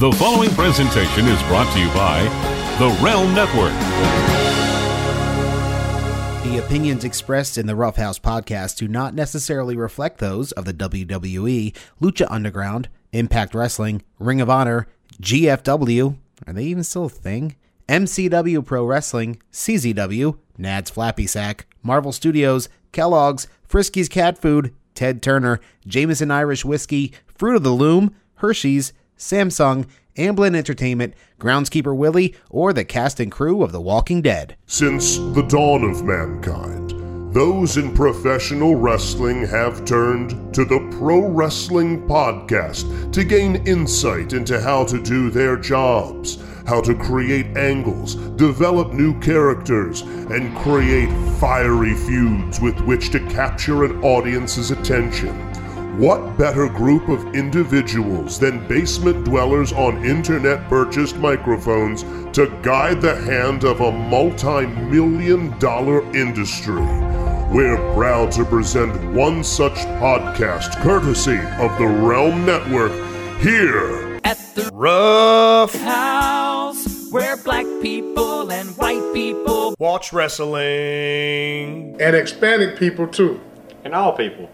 The following presentation is brought to you by The Realm Network. The opinions expressed in the Roughhouse podcast do not necessarily reflect those of the WWE, Lucha Underground, Impact Wrestling, Ring of Honor, GFW, are they even still a thing? MCW Pro Wrestling, CZW, Nad's Flappy Sack, Marvel Studios, Kellogg's, Frisky's Cat Food, Ted Turner, Jameson Irish Whiskey, Fruit of the Loom, Hershey's, Samsung, Amblin Entertainment, Groundskeeper Willie, or the cast and crew of The Walking Dead. Since the dawn of mankind, those in professional wrestling have turned to the Pro Wrestling Podcast to gain insight into how to do their jobs, how to create angles, develop new characters, and create fiery feuds with which to capture an audience's attention. What better group of individuals than basement dwellers on internet purchased microphones to guide the hand of a multi million dollar industry? We're proud to present one such podcast courtesy of the Realm Network here. At the Rough house where black people and white people Watch Wrestling. and Hispanic people too. And all people.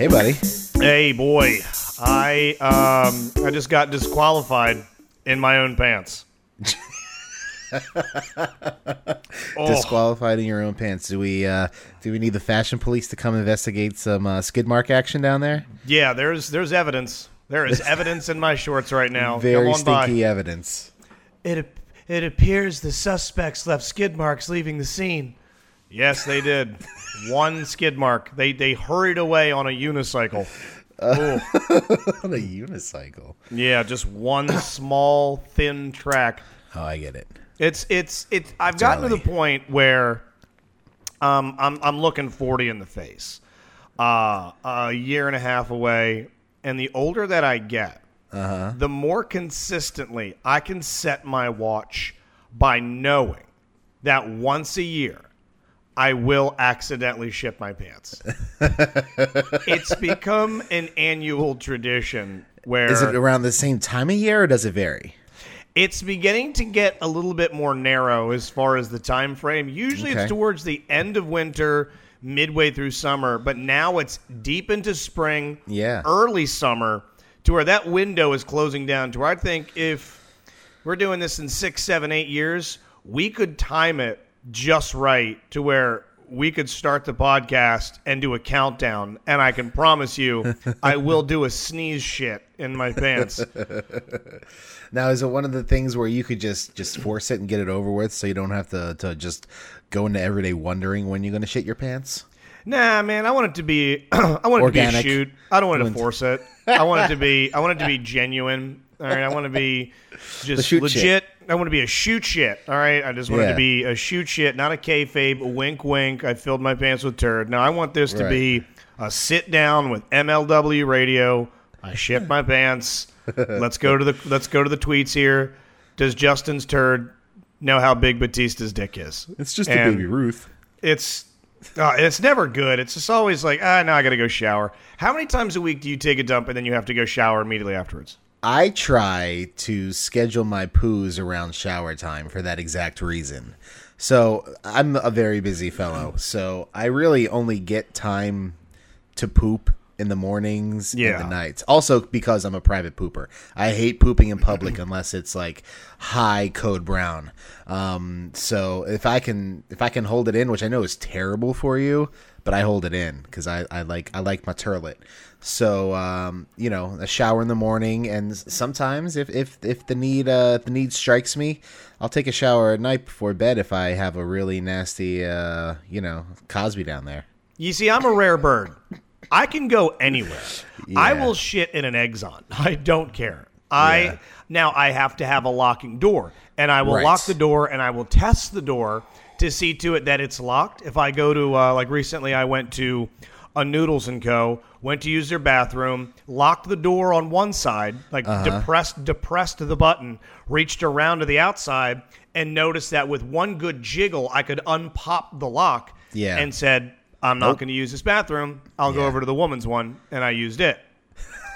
Hey, buddy. Hey, boy. I um I just got disqualified in my own pants. oh, Disqualified in your own pants. Do we uh, do we need the fashion police to come investigate some uh, skid mark action down there? yeah, there's there's evidence. There is evidence in my shorts right now. Very Come on by. stinky evidence. It it appears the suspects left skid marks leaving the scene. Yes, they did. One skid mark. They they hurried away on a unicycle. Ooh. On a unicycle. Yeah, just one small thin track. Oh, I get it. It's it's it's. I've gotten to the point where um, I'm I'm looking forty in the face, uh, a year and a half away, and the older that I get, uh-huh. the more consistently I can set my watch by knowing that once a year I will accidentally shit my pants. it's become an annual tradition where Is it around the same time of year, or does it vary? it's beginning to get a little bit more narrow as far as the time frame. Usually Okay. it's towards the end of winter, midway through summer, but now it's deep into spring, Yeah. early summer, to where that window is closing down. To where I think if we're doing this in six, seven, eight years, we could time it just right to where we could start the podcast and do a countdown. And I can promise you, I will do a sneeze shit in my pants. Now, is it one of the things where you could just just force it and get it over with, so you don't have to to just go into everyday wondering when you're going to shit your pants? Nah, man, I want it to be I want it Organic. to be a shoot. I don't want to force it. I want it to be I want it to be genuine. All right, I want to be just legit. shit. I want to be a shoot shit. All right, I just want it Yeah. to be a shoot shit, not a kayfabe. A wink, wink. I filled my pants with turd. Now I want this to Right. be a sit down with MLW radio. I shit my pants. let's go to the let's go to the tweets here. Does Justin's turd know how big Batista's dick is? It's just And- a baby Ruth. it's uh, it's never good. It's just always like, ah, now I got to go shower. How many times a week do you take a dump and then you have to go shower immediately afterwards? I try to schedule my poos around shower time for that exact reason. So I'm a very busy fellow, so I really only get time to poop in the mornings Yeah. and the nights. Also because I'm a private pooper. I hate pooping in public unless it's like high code brown. Um, so if I can if I can hold it in, which I know is terrible for you, but I hold it in because I, I like I like my turlet. So um, you know, a shower in the morning, and sometimes if if if the need uh if the need strikes me, I'll take a shower at night before bed if I have a really nasty uh you know Cosby down there. You see, I'm a rare bird. I can go anywhere. I will shit in an Exxon. I don't care. I now I have to have a locking door, and I will Right. lock the door, and I will test the door to see to it that it's locked. If I go to uh, like recently, I went to a Noodles and Co. Went to use their bathroom, locked the door on one side, like depressed depressed the button, reached around to the outside, and noticed that with one good jiggle, I could unpop the lock. Yeah. and said, "I'm not Nope. going to use this bathroom. I'll go over to the woman's one," and I used it.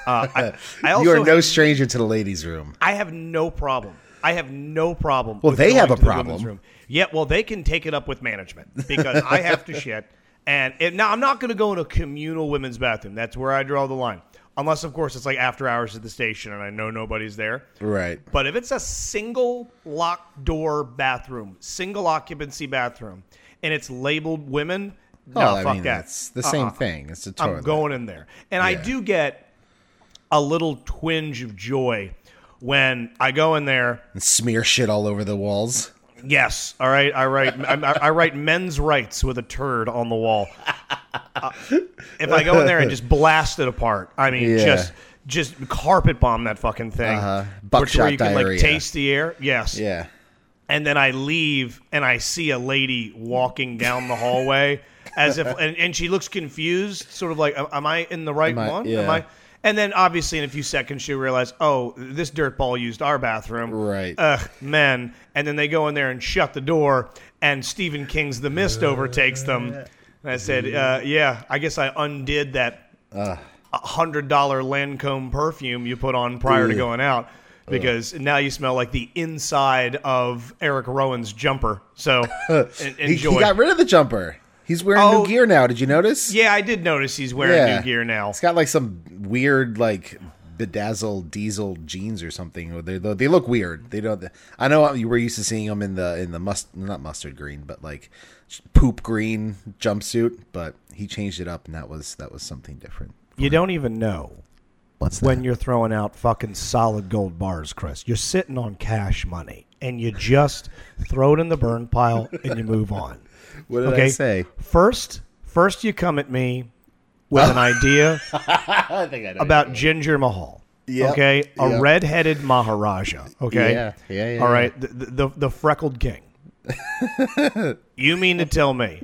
Uh, I, I also you are no stranger to the ladies' room. I have no problem. I have no problem. Well, with they have a the problem. Room. Yeah, well, they can take it up with management because I have to shit. And it, now I'm not going to go in a communal women's bathroom. That's where I draw the line. Unless, of course, it's like after hours at the station and I know nobody's there. Right. But if it's a single locked door bathroom, single occupancy bathroom, and it's labeled women, no, I fuck mean, that. that's the same Uh-uh. thing. It's a I'm going in there. And I do get a little twinge of joy when I go in there. and smear shit all over the walls. Yes, all right. I write I, I write men's rights with a turd on the wall. Uh, if I go in there and just blast it apart, I mean, Yeah. just just carpet bomb that fucking thing. Uh-huh. Buckshot where you can like taste the air. Yes. Yeah. and then I leave and I see a lady walking down the hallway as if and, and she looks confused, sort of like, "Am- "Am I in the right Am I- one? yeah. Am I?" And then obviously in a few seconds she realized, "Oh, this dirt ball used our bathroom." Right. Ugh, men. And then they go in there and shut the door, and Stephen King's The Mist overtakes them. And I said, uh, "Yeah, I guess I undid that hundred dollar Lancome perfume you put on prior to going out." Because now you smell like the inside of Eric Rowan's jumper. So He, enjoy. he got rid of the jumper. He's wearing Oh. new gear now. Did you notice? yeah, I did notice he's wearing Yeah. new gear now. It's got like some weird like bedazzled diesel jeans or something. They they look weird. They don't. I know you were used to seeing them in the in the must not mustard green, but like poop green jumpsuit. But he changed it up, and that was that was something different. You don't even know What's that? when you're throwing out fucking solid gold bars, Chris. You're sitting on cash money and you just throw it in the burn pile and you move on. What did Okay. I say? First, first you come at me with an idea I I about Ginger Mahal. Yep. Okay, a Yep. red-headed Maharaja. Okay, Yeah, yeah, yeah, All yeah. the, the the freckled king. you mean to tell me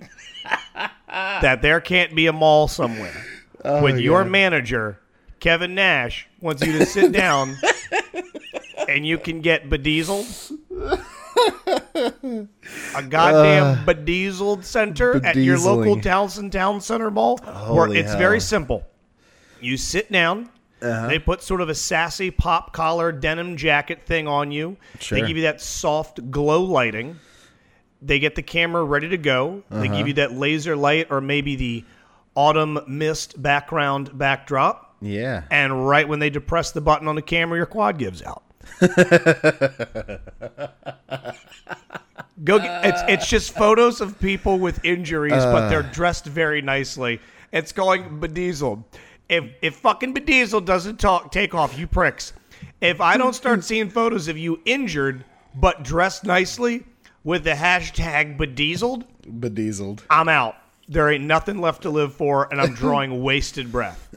that there can't be a mall somewhere Oh, with your manager Kevin Nash wants you to sit down and you can get bedazzled? A goddamn bedazzled center at your local. Towson Town Center Mall, where Holy it's very simple. You sit down. Uh-huh. They put sort of a sassy pop collar denim jacket thing on you. Sure. They give you that soft glow lighting. They get the camera ready to go. They Uh-huh. give you that laser light or maybe the autumn mist background backdrop. Yeah. And right when they depress the button on the camera, your quad gives out. Go. Get, it's it's just photos of people with injuries, but they're uh. dressed very nicely. It's going bedazzled. If if fucking bedazzled doesn't talk, take off, you pricks. If I don't start seeing photos of you injured but dressed nicely with the hashtag bedazzled, Bedazzled. I'm out. There ain't nothing left to live for, and I'm drawing wasted breath.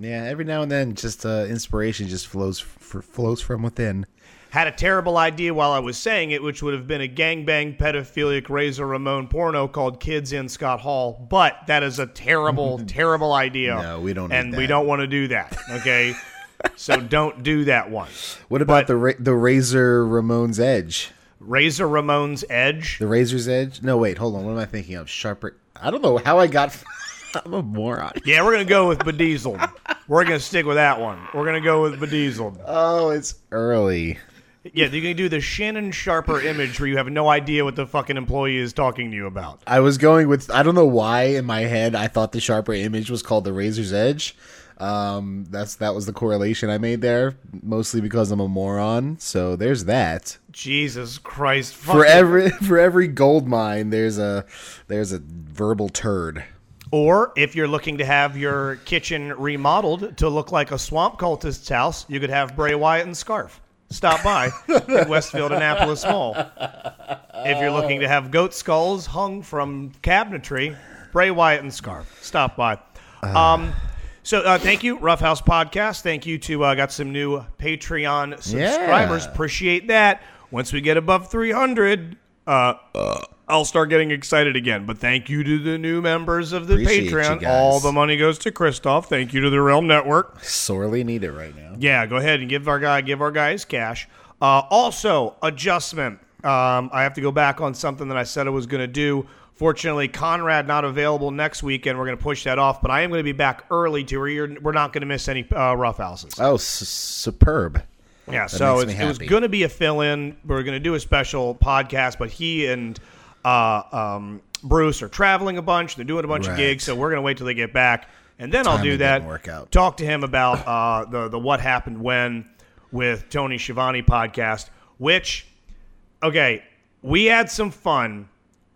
Yeah. Every now and then, just uh, inspiration just flows f- flows from within. Had a terrible idea while I was saying it, which would have been a gangbang pedophilic Razor Ramon porno called Kids in Scott Hall. But that is a terrible, terrible idea. No, we don't And we don't want to do that. Okay. so don't do that one. What about But- the ra- the Razor Ramon's Edge? Razor Ramon's Edge. The Razor's Edge? No, wait, hold on. What am I thinking of? Sharper. I don't know how I got. I'm a moron. Yeah, we're gonna go with bedazzled. we're gonna stick with that one. We're gonna go with bedazzled. Oh, it's early. Yeah, you're gonna do the Shannon Sharper image where you have no idea what the fucking employee is talking to you about. I was going with. I don't know why in my head I thought the Sharper image was called the Razor's Edge. Um, that's that was the correlation I made there, mostly because I'm a moron. So there's that. Jesus Christ! For every for every gold mine, there's a there's a verbal turd. Or if you're looking to have your kitchen remodeled to look like a swamp cultist's house, you could have Bray Wyatt and Scarf. Stop by at Westfield Annapolis Mall. If you're looking to have goat skulls hung from cabinetry, Bray Wyatt and Scarf. Stop by. Um, so uh, thank you, Rough House Podcast. Thank you to uh, got some new Patreon subscribers. Yeah. Appreciate that. Once we get above 300, uh, I'll start getting excited again. But thank you to the new members of the Appreciate Patreon. All the money goes to Christoph. Thank you to the Realm Network. Sorely need it right now. Yeah, go ahead and give our guy give our guys cash. Uh, also, adjustment. Um, I have to go back on something that I said I was going to do Fortunately, Conrad not available next weekend. We're going to push that off, but I am going to be back early to where you're, we're not going to miss any uh, rough houses. Oh, s- superb. Yeah, so it's, it was going to be a fill in. We are going to do a special podcast, but he and uh, um, Bruce are traveling a bunch. They're doing a bunch of gigs, so we're going to wait till they get back, and then I'll do that. work out. Talk to him about uh, the the what happened when with Tony Schiavone podcast. Which, okay, we had some fun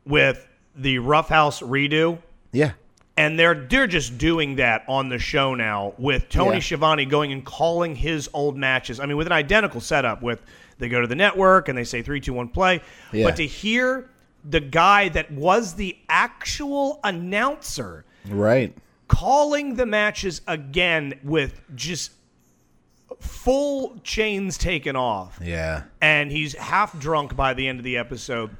with the Rough House redo Yeah. and they're they're just doing that on the show now with Tony Yeah. Schiavone going and calling his old matches. I mean, with an identical setup. With they go to the network and they say three, two, one, play. Yeah. But to hear the guy that was the actual announcer Right. calling the matches again with just full chains taken off Yeah. and he's half drunk by the end of the episode.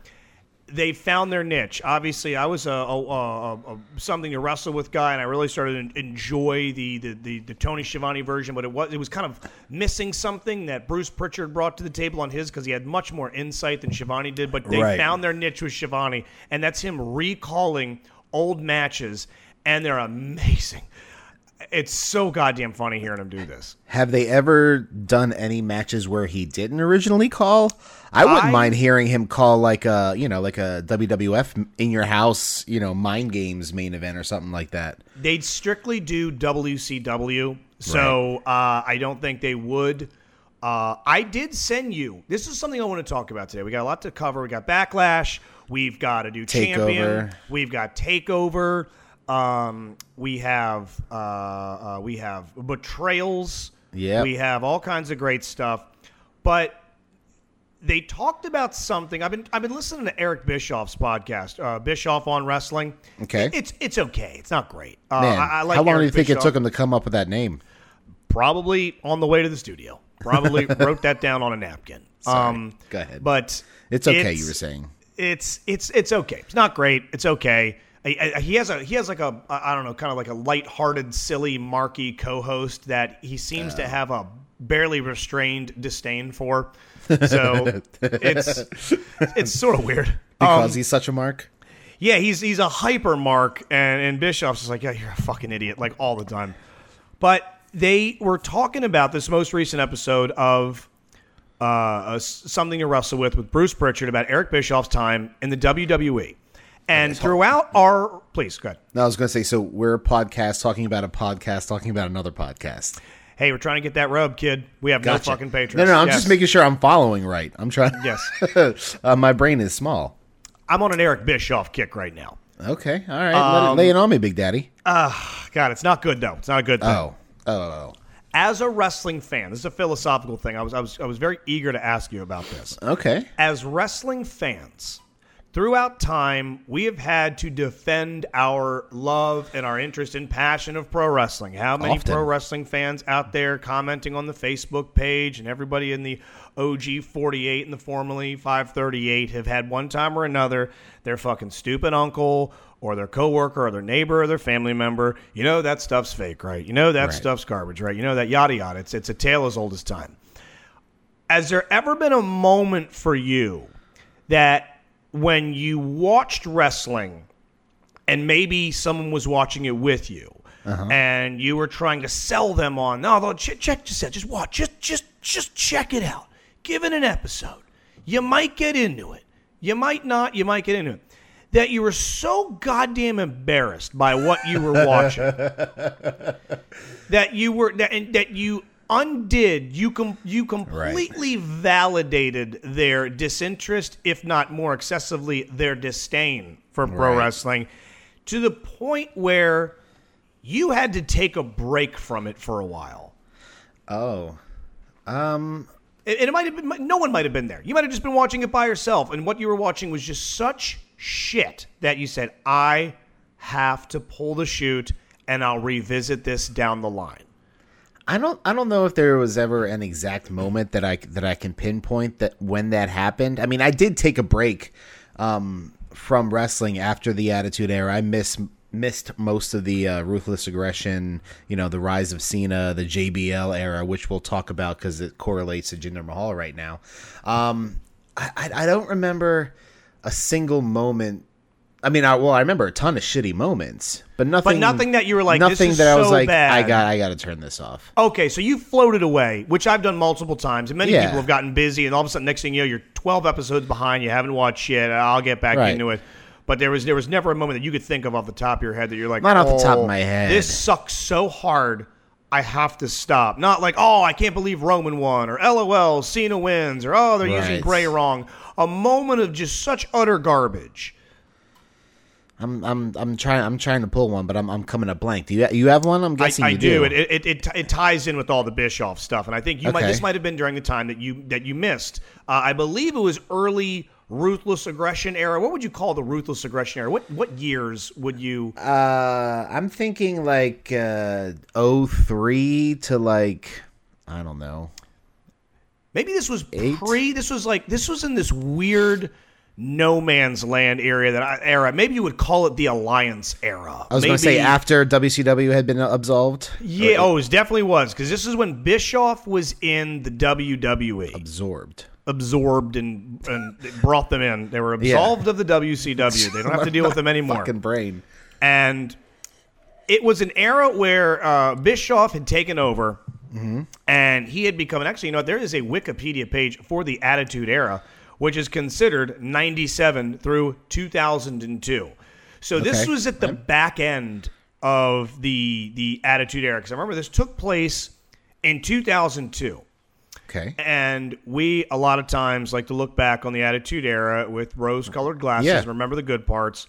They found their niche. Obviously, I was a, a, a, a something to wrestle with guy, and I really started to enjoy the, the, the, the Tony Schiavone version. But it was it was kind of missing something that Bruce Pritchard brought to the table on his because he had much more insight than Schiavone did. But they Right. found their niche with Schiavone, and that's him recalling old matches, and they're amazing. It's so goddamn funny hearing him do this. Have they ever done any matches where he didn't originally call? I wouldn't I- mind hearing him call like a, you know, like a WWF in your house, you know, mind games main event or something like that. They'd strictly do WCW, so uh, I don't think they would. Uh, I did send you. This is something I want to talk about today. We got a lot to cover. We got Backlash. We've got a new champion. We've got Takeover. Um, we have uh, uh, we have betrayals. Yep. We have all kinds of great stuff, but they talked about something. I've been I've been listening to Eric Bischoff's podcast, uh, Bischoff on Wrestling. Okay. it's it's okay. It's not great. Uh, Man, I, I like how long Eric do you think Bischoff. it took him to come up with that name? Probably on the way to the studio. Probably wrote that down on a napkin. Um, Go ahead. But It's okay, you were saying. it's it's it's okay. It's not great. It's okay. He has a he has like a I don't know kind of like a light-hearted, silly, marky co-host that he seems Oh. to have a barely restrained disdain for. So it's it's sort of weird. Because he's such a mark? Yeah, he's he's a hyper mark, and and Bischoff's just like, yeah, you're a fucking idiot, like all the time. But they were talking about this most recent episode of uh, a- something to wrestle with with Bruce Pritchard about Eric Bischoff's time in the WWE, and throughout our please go ahead. No, I was going to say, so we're a podcast talking about a podcast talking about another podcast. Hey, we're trying to get that rub, kid. We have Gotcha. no fucking patrons. No, no, I'm Yes. just making sure I'm following right. I'm trying. Yes, uh, my brain is small. I'm on an Eric Bischoff kick right now. Okay, all right. Um, Let it, lay it on me, Big Daddy. God, it's not good though. It's not a good thing. Oh, oh, As a wrestling fan, this is a philosophical thing. I was I was I was very eager to ask you about this. okay. as wrestling fans, throughout time, we have had to defend our love and our interest and passion of pro wrestling. How many Often. pro wrestling fans out there commenting on the Facebook page and everybody in the OG 48 and the formerly 538 have had one time or another their fucking stupid uncle or their coworker or their neighbor or their family member. You know that stuff's fake, right? You know that Right. stuff's garbage, right? You know that yada yada. It's it's a tale as old as time. Has there ever been a moment for you that when you watched wrestling and maybe someone was watching it with you uh-huh. and you were trying to sell them on no, no check, just out. Just watch. Just just just check it out. Give it an episode. You might get into it. You might not. You might get into it. That you were so goddamn embarrassed by what you were watching that you were that, and that you undid you com- you completely validated their disinterest if not more excessively their disdain for pro Right. wrestling to the point where you had to take a break from it for a while. Oh, um, and and it might have been no one might have been there. You might have just been watching it by yourself and what you were watching was just such shit that you said i have to pull the shoot and i'll revisit this down the line I don't. I don't know if there was ever an exact moment that I that I can pinpoint that when that happened. I mean, I did take a break um, from wrestling after the Attitude Era. I miss missed most of the uh, ruthless aggression. You know, the rise of Cena, the JBL era, which we'll talk about because it correlates to Jinder Mahal right now. Um, I, I I don't remember a single moment I mean, I, well, I remember a ton of shitty moments, but nothing. But nothing that you were like, this nothing that I was so like, bad. I got, I got to turn this off. Okay, so you floated away, which I've done multiple times, and many Yeah. people have gotten busy, and all of a sudden, next thing you know, you're 12 episodes behind. You haven't watched yet. I'll get back Right. into it. But there was there was never a moment that you could think of off the top of your head that you're like, Not off the top of "Oh, my head." This sucks so hard. I have to stop. Not like, oh, I can't believe Roman won, or LOL, Cena wins, or oh, they're using Gray wrong. A moment of just such utter garbage. I'm, I'm, I'm trying, I'm trying to pull one, but I'm, I'm coming up blank. Do you, you have one? I'm guessing I you do. I do. It, it, it it ties in with all the Bischoff stuff, and I think you might. This might have been during the time that you that you missed. Uh, I believe it was early ruthless aggression era. What would you call the ruthless aggression era? What what years would you? Uh, I'm thinking like uh, 03 to like I don't know. Maybe this was Eight? pre. This was like this was in this weird no man's land area that I, era. Maybe you would call it the Alliance era. I was going to say after WCW had been absolved, Yeah, oh, it definitely was because this is when Bischoff was in the WWE. absorbed. absorbed and, and brought them in. They were absolved of the WCW. They don't have to deal with them anymore. Fucking brain. And it was an era where uh, Bischoff had taken over, and he had become. And actually, you know, what? there is a Wikipedia page for the Attitude Era, which is considered '97 through 2002. So this was at the back end of the the Attitude Era because I remember this took place in 2002. Okay. And we a lot of times like to look back on the Attitude Era with rose-colored glasses. Yeah. and Remember the good parts.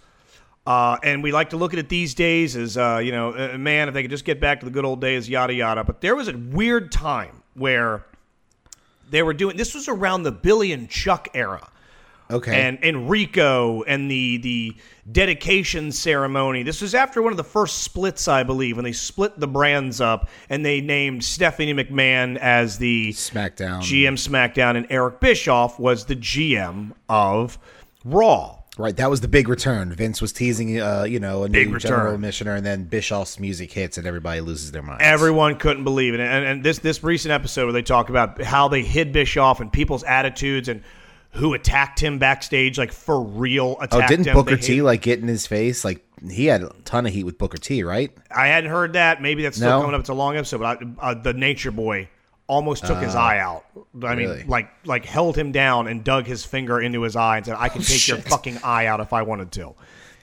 Uh, and we like to look at it these days as, uh, you know, man, if they could just get back to the good old days, yada yada. But there was a weird time where they were doing. This was around the Billy and Chuck era Okay. and Enrico and the the dedication ceremony. This was after one of the first splits, I believe, when they split the brands up and they named Stephanie McMahon as the SmackDown. GM SmackDown and Eric Bischoff was the GM of Raw. Right, that was the big return. Vince was teasing, uh, you know, a Big new return. general commissioner, and then Bischoff's music hits, and everybody loses their minds. Everyone couldn't believe it. And, and this this recent episode where they talk about how they hid Bischoff and people's attitudes and who attacked him backstage, like for real Attacked oh, didn't him. Booker They T like get in his face? Like he had a ton of heat with Booker T, right? I hadn't heard that. Maybe that's still No? coming up. It's a long episode, but I, uh, the Nature Boy almost took his eye out. I mean, Uh, really? like like held him down and dug his finger into his eye and said, "I can take your fucking eye out if I wanted to."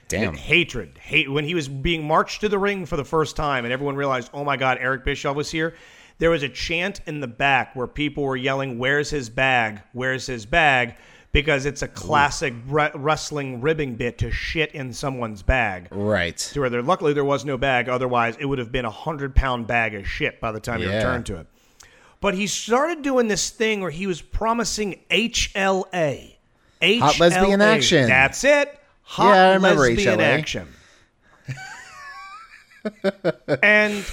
Damn. Hatred, hate when he was being marched to the ring for the first time, and everyone realized, "Oh my God, Eric Bischoff was here." There was a chant in the back where people were yelling, "Where's his bag? Where's his bag?" Because it's a classic re- wrestling ribbing bit to shit in someone's bag Right. to where there luckily there was no bag otherwise it would have been a hundred pound bag of shit by the time he Yeah. returned to it but he started doing this thing where he was promising hla Hot lesbian action. that's it hot Yeah, I remember lesbian HLA. action and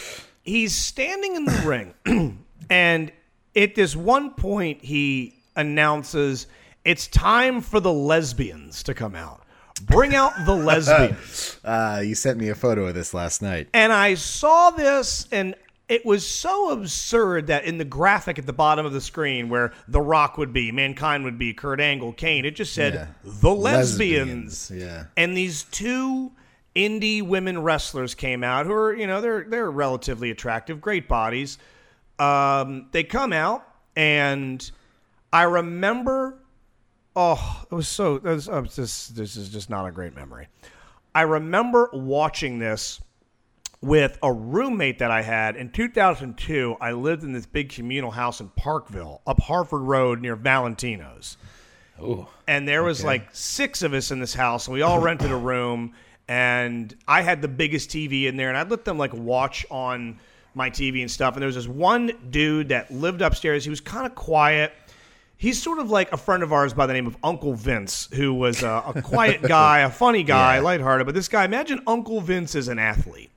he's standing in the ring and at this one point he announces it's time for the lesbians to come out bring out the lesbians Uh, you sent me a photo of this last night. and I saw this, and it was so absurd that in the graphic at the bottom of the screen, where The Rock would be, Mankind would be, Kurt Angle, Kane, it just said Yeah. the lesbians. Lesbians, yeah. And these two indie women wrestlers came out who are, you know, they're they're relatively attractive, great bodies. Um, they come out, and I remember Oh, it was so. It was, uh, this this is just not a great memory. I remember watching this with a roommate that I had in 2002. I lived in this big communal house in Parkville, up Harford Road near Valentino's. Ooh, And there was like six of us in this house, and we all rented a room. And I had the biggest TV in there, and I'd let them like watch on my TV and stuff. And there was this one dude that lived upstairs. He was kind of quiet. He's sort of like a friend of ours by the name of Uncle Vince, who was a, a quiet guy, a funny guy, Yeah. lighthearted. But this guy, imagine Uncle Vince as an athlete.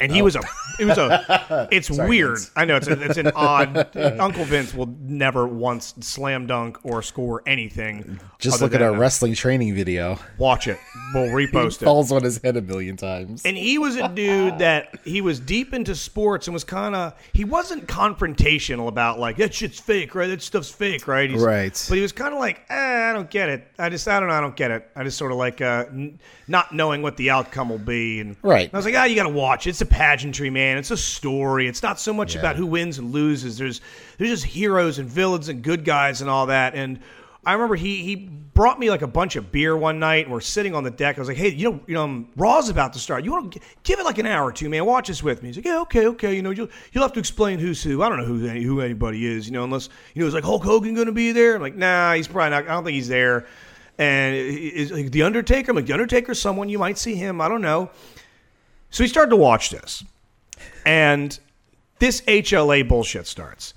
And he was a. It was a. It's weird. Vince. I know it's a, it's an odd. Uncle Vince will never once slam dunk or score anything. Just look at our a- wrestling training video. Watch it. We'll repost it. Falls on his head a million times. And he was a dude that he was deep into sports and was kind of he wasn't confrontational about like that shit's fake, right? That stuff's fake, right? He's- Right. But he was kind of like, eh, I don't get it. I just I don't know. I don't get it. I just sort of like uh, n- not knowing what the outcome will be. And Right. and I was like, ah, you got to watch. it. It's a pageantry, man. It's a story. It's not so much Yeah. about who wins and loses. There's there's just heroes and villains and good guys and all that. And I remember he he brought me like a bunch of beer one night, and we're sitting on the deck. I was like, hey, you know, you know, um, Raw's about to start. You want to give it like an hour or two, man? Watch this with me. He's like, yeah, okay, okay. You know, you'll you'll have to explain who's who. I don't know who any, who anybody is. You know, unless you know, it's like Hulk Hogan going to be there. I'm like, nah, he's probably not. I don't think he's there. And is like the Undertaker. I'm like, the Undertaker's someone you might see him. I don't know. So we started to watch this, and this HLA bullshit starts,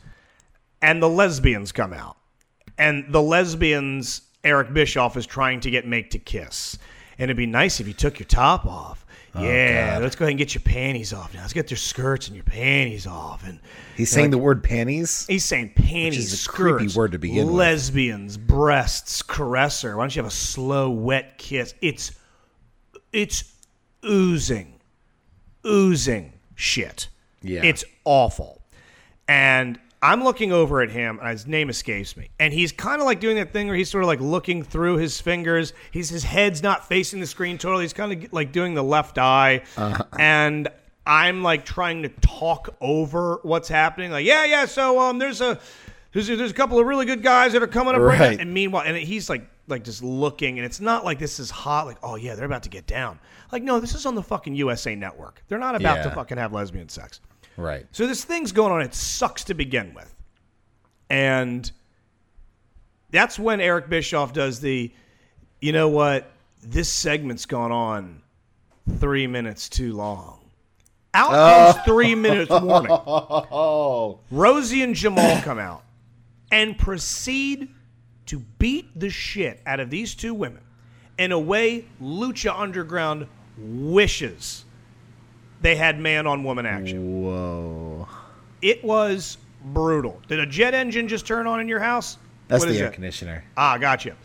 and the lesbians come out, and the lesbians Eric Bischoff is trying to get Make to kiss, and it'd be nice if you took your top off. Oh, yeah, let's go ahead and get your panties off now. Let's get your skirts and your panties off, and He's saying the word panties. He's saying panties, Which is a skirts, creepy word to begin with. lesbians, breasts, caresser. Why don't you have a slow, wet kiss? It's it's oozing, oozing shit. Yeah. it's awful. And I'm looking over at him, and his name escapes me. And he's kind of like doing that thing where he's sort of like looking through his fingers. He's his head's not facing the screen totally. He's kind of like doing the left eye. Uh-huh. And I'm like trying to talk over what's happening. Like, yeah, yeah. So um, there's a there's a, there's a couple of really good guys that are coming up right, Right. now. And meanwhile, and he's like like just looking, and it's not like this is hot. Like, oh yeah, they're about to get down. Like, no, this is on the fucking USA Network. They're not about to fucking have lesbian sex. Right. So this thing's going on. It sucks to begin with, and that's when Eric Bischoff does the, you know what? This segment's gone on three minutes too long. Out oh. comes three minutes warning. Oh. Rosey and Jamal come out and proceed to beat the shit out of these two women in a way Lucha Underground wishes they had man on woman action. Whoa. It was brutal. Did a jet engine just turn on in your house? That's What the air it? conditioner. Ah, gotcha.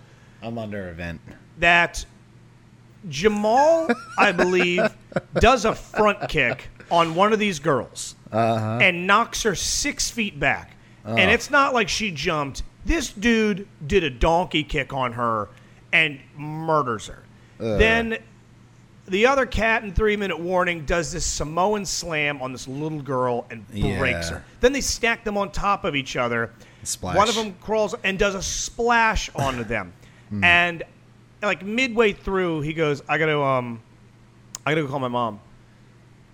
I'm under a vent. That Jamal, I believe, does a front kick on one of these girls and knocks her six feet back. And it's not like she jumped. This dude did a donkey kick on her and murders her. Then the other cat in three minute warning does this Samoan slam on this little girl and breaks Yeah. her. Then they stack them on top of each other. Splash. One of them crawls and does a splash onto them. And like midway through, he goes, "I gotta um, I gotta go call my mom."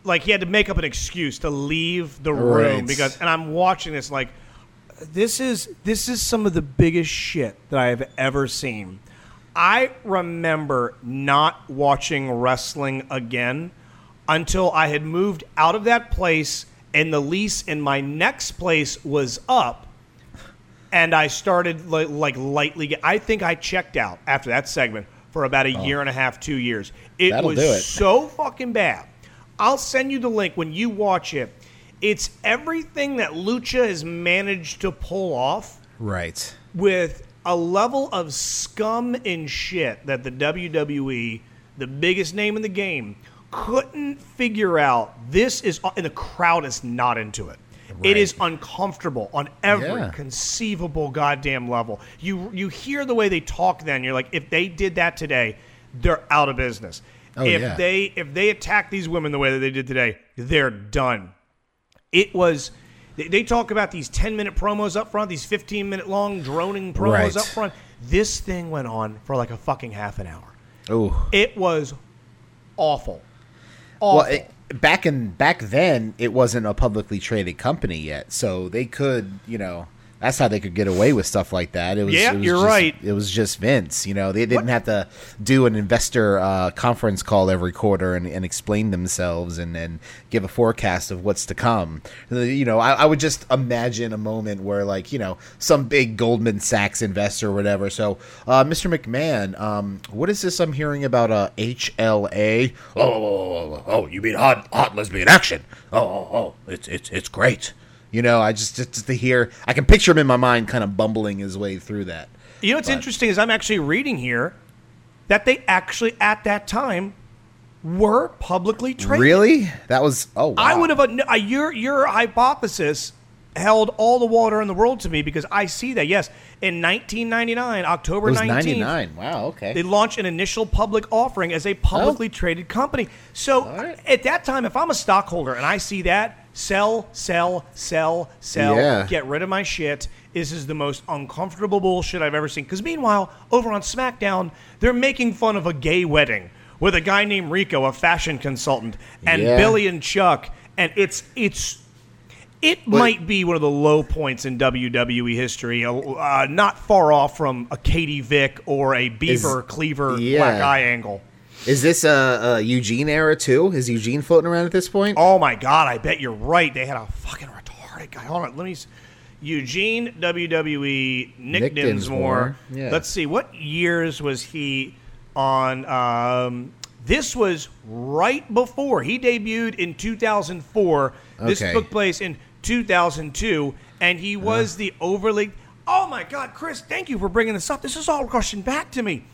Like he had to make up an excuse to leave the room Right. because, and I'm watching this like, this is this is some of the biggest shit that I have ever seen. I remember not watching wrestling again until I had moved out of that place and the lease in my next place was up and I started like, like lightly. Get, I think I checked out after that segment for about a oh. year and a half, two years. It That'll was do it. so fucking bad. I'll send you the link when you watch it. It's everything that Lucha has managed to pull off Right. with a level of scum and shit that the WWE, the biggest name in the game, couldn't figure out. This is, uh, and the crowd is not into it. It Right. is uncomfortable on every Yeah. conceivable goddamn level. You you hear the way they talk. Then you're like, if they did that today, they're out of business. Oh, if yeah. they if they attack these women the way that they did today, they're done it was they, they talk about these 10 minute promos up front these 15 minute long droning promos Right. up front this thing went on for like a fucking half an hour Oh. it was awful awful Well, it, back in back then, it wasn't a publicly traded company yet, so they could, you know, That's how they could get away with stuff like that. It was, Yeah, it was you're just- right. It was just Vince. You know, they didn't have to do an investor uh, conference call every quarter and, and explain themselves and, and give a forecast of what's to come. You know, I, I would just imagine a moment where, like, you know, some big Goldman Sachs investor or whatever. So, uh, Mr. McMahon, um, what is this I'm hearing about uh, HLA? Oh, oh, oh, oh, oh, you mean hot, hot lesbian action? Oh, oh, oh, it's it's it's great. You know, I just, just just to hear, I can picture him in my mind, kind of bumbling his way through that. You know what's interesting is I'm actually reading here that they actually at that time were publicly traded. Really? That was oh. Wow. I would have uh, your your hypothesis held all the water in the world to me because I see that yes in 1999 It October was 19th ninety nine. Wow. Okay. they launched an initial public offering as a publicly traded company. So right. at that time, if I'm a stockholder and I see that, sell, sell, sell, sell, Yeah. get rid of my shit. This is the most uncomfortable bullshit I've ever seen. Because meanwhile, over on SmackDown, they're making fun of a gay wedding with a guy named Rico, a fashion consultant, and Yeah. Billy and Chuck, and it's it's. It might be one of the low points in WWE history, uh, uh, not far off from a Katie Vick or a Beaver Cleaver yeah. Black Eye angle. Is this a, a Eugene era too? Is Eugene floating around at this point? Oh my god, I bet you're right. They had a fucking retarded guy. Hold on, let me. s- Eugene WWE Nick, Nick Dinsmore. Dinsmore, yeah. Let's see, what years was he on? Um, this was right before he debuted in 2004. This took place in 2002, and he was the overly. Oh my God, Chris! Thank you for bringing this up. This is all rushing back to me.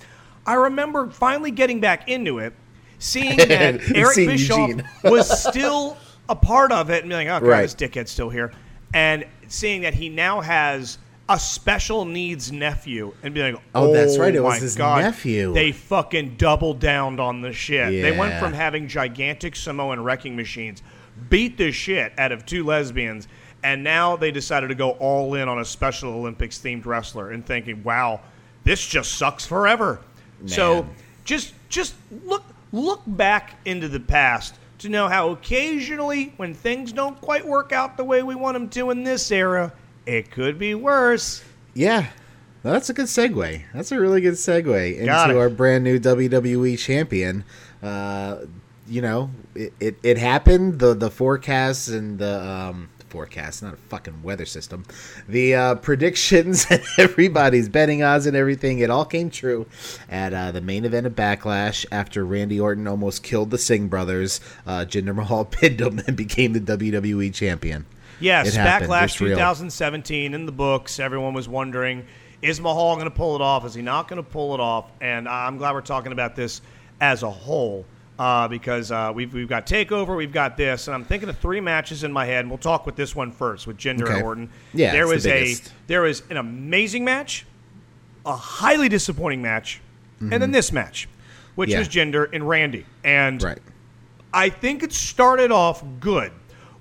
I remember finally getting back into it, seeing that Eric Seeing Bischoff was still a part of it, and being like, "Oh, God, Right. this dickhead's still here," and seeing that he now has a special needs nephew, and being like, Oh, "Oh, that's right, it oh, was his God, nephew." They fucking doubled down on the shit. They went from having gigantic Samoan wrecking machines beat the shit out of two lesbians, and now they decided to go all in on a Special Olympics themed wrestler, and thinking, "Wow, this just sucks forever." So just just look look back into the past to know how occasionally when things don't quite work out the way we want them to in this era, it could be worse. Yeah. Well, that's a good segue. That's a really good segue into our brand new WWE champion. Uh, you know, it, it, it happened. The the forecasts and the um, forecasts, not a fucking weather system. The uh, predictions and everybody's betting odds and everything. It all came true at uh, the main event of Backlash after Randy Orton almost killed the Singh brothers. Uh, Jinder Mahal pinned him and became the WWE champion. Yes, Backlash 2017 in the books. Everyone was wondering, is Mahal going to pull it off? Is he not going to pull it off? And I'm glad we're talking about this as a whole uh, because uh, we've, we've got Takeover, we've got this, and I'm thinking of three matches in my head. And we'll talk with this one first with Jinder Okay. and Orton. Yeah, there was the a there was an amazing match, a highly disappointing match, and then this match, which Mm-hmm. Yeah. was Jinder and Randy. And Right. I think it started off good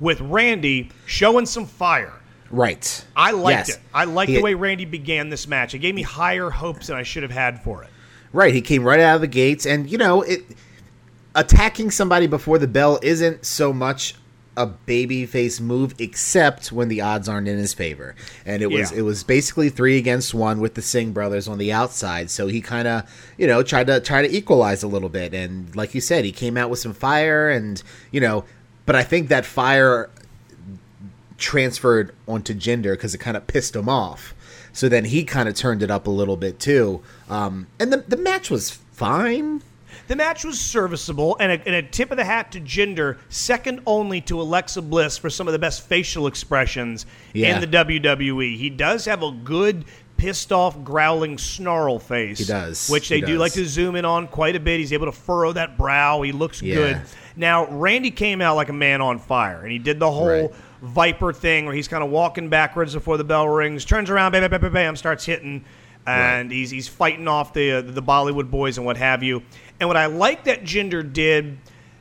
with Randy showing some fire. Right. I liked Yes. it. I liked He- the way Randy began this match. It gave me higher hopes than I should have had for it. Right, he came right out of the gates, and you know, it attacking somebody before the bell isn't so much a babyface move, except when the odds aren't in his favor. And it was Yeah. it was basically three against one with the Singh brothers on the outside. So he kind of you know tried to try to equalize a little bit, and like you said, he came out with some fire, and you know, but I think that fire transferred onto Jinder because it kind of pissed him off. So then he kind of turned it up a little bit too. Um, and the the match was fine. The match was serviceable, and a, and a tip of the hat to Jinder, second only to Alexa Bliss for some of the best facial expressions Yeah. in the WWE. He does have a good pissed off, growling snarl face. He does. Which they He do does. like to zoom in on quite a bit. He's able to furrow that brow. He looks Yeah. good. Now, Randy came out like a man on fire, and he did the whole Right. Viper thing where he's kind of walking backwards before the bell rings, turns around, bam, bam, bam, bam, starts hitting, and he's he's fighting off the uh, the Bollywood boys and what have you. And what I like that Jinder did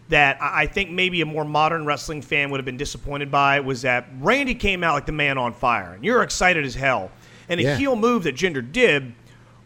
that I think maybe a more modern wrestling fan would have been disappointed by was that Randy came out like the man on fire, and you're excited as hell. And a Yeah. heel move that Jinder did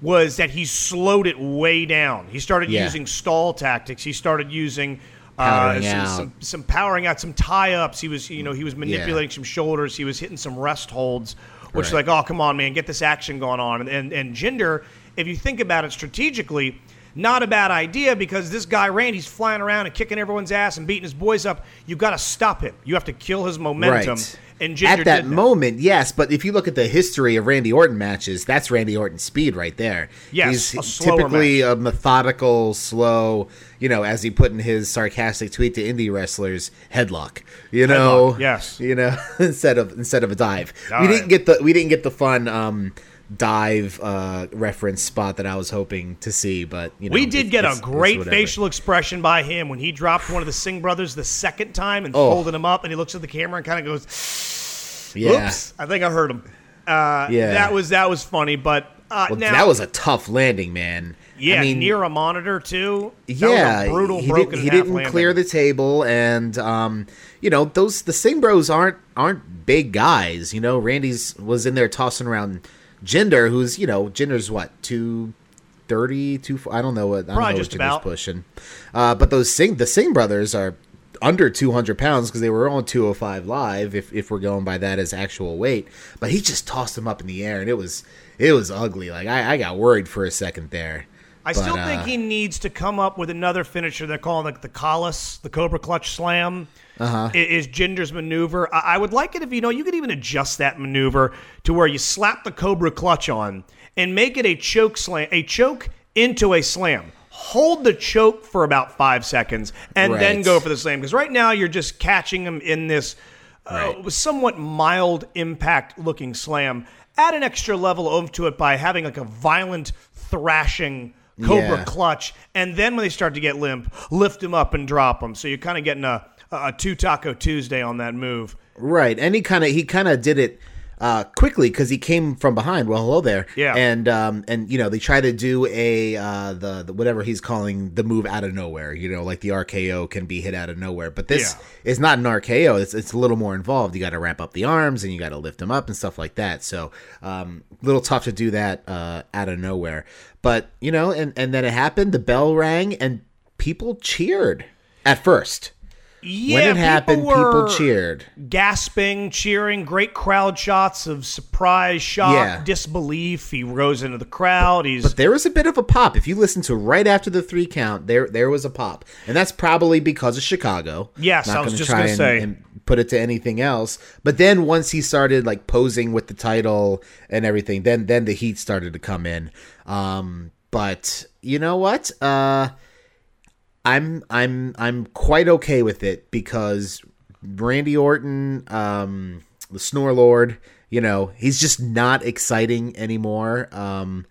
was that he slowed it way down. He started Yeah. using stall tactics. He started using uh, some, some some powering out, some tie ups. He was you know he was manipulating some shoulders. He was hitting some rest holds. which is like, oh, come on, man, get this action going on. And, and, and Jinder, if you think about it strategically, not a bad idea because this guy, Randy's flying around and kicking everyone's ass and beating his boys up. You've got to stop him. You have to kill his momentum. Right. And At that moment, yes, but if you look at the history of Randy Orton matches, that's Randy Orton's speed right there. Yes, He's a typically a methodical, slow, you know, as he put in his sarcastic tweet to indie wrestlers, headlock. You know, Headlock, yes. you know, instead of instead of a dive. All we right. didn't get the we didn't get the fun um, dive uh, reference spot that I was hoping to see, but you know, We did it's- get a great facial expression by him when he dropped one of the Singh brothers the second time and Oh. folded him up, and he looks at the camera and kind of goes, Yeah, "Oops!" I think I heard him. Uh, Yeah. that was that was funny, but uh, well, now that was a tough landing, man. yeah I mean, near a monitor too. That yeah, brutal, he, broken. did, he didn't landing. clear the table, and um, you know those the Singh Bros aren't aren't big guys. You know, Randy's was in there tossing around Jinder, who's you know Jinder's what two. 30 I don't know what I don't Probably know just what about. pushing, uh, but those Singh the Singh brothers are under 200 pounds because they were on 205 live if, if we're going by that as actual weight but he just tossed them up in the air and it was it was ugly like I, I got worried for a second there I But, still uh, think he needs to come up with another finisher. They're calling like the Khallas, the Cobra Clutch Slam. Uh-huh. Is Jinder's maneuver? I, I would like it if you know you could even adjust that maneuver to where you slap the Cobra Clutch on and make it a choke slam, a choke into a slam. Hold the choke for about five seconds and then go for the slam. Because right now you're just catching him in this uh, somewhat mild impact looking slam. Add an extra level of to it by having like a violent thrashing Cobra Yeah. clutch, and then when they start to get limp, lift him up and drop him. So you're kind of getting a, a two taco Tuesday on that move. Right, and he kind of he kind of did it uh, quickly because he came from behind. Well, hello there. Yeah. and um, and you know they try to do a uh, the, the whatever he's calling the move out of nowhere. You know, like the RKO can be hit out of nowhere, but this Yeah. is not an RKO. It's it's a little more involved. You got to wrap up the arms and you got to lift them up and stuff like that. So, um, little tough to do that uh, out of nowhere. But you know, and and then it happened. The bell rang and people cheered at first. Yeah, when it happened, people cheered. gasping, cheering, great crowd shots of surprise, shock, Yeah. disbelief. He rose into the crowd. He's But there was a bit of a pop. If you listen to right after the three count, there there was a pop, and that's probably because of Chicago. Yes, I was gonna just try gonna and- say. and put it to anything else. But then once he started like posing with the title and everything, then then the heat started to come in. Um, but you know what? Uh, I'm I'm I'm quite okay with it because Randy Orton, um, the Snore Lord, you know, he's just not exciting anymore. Um,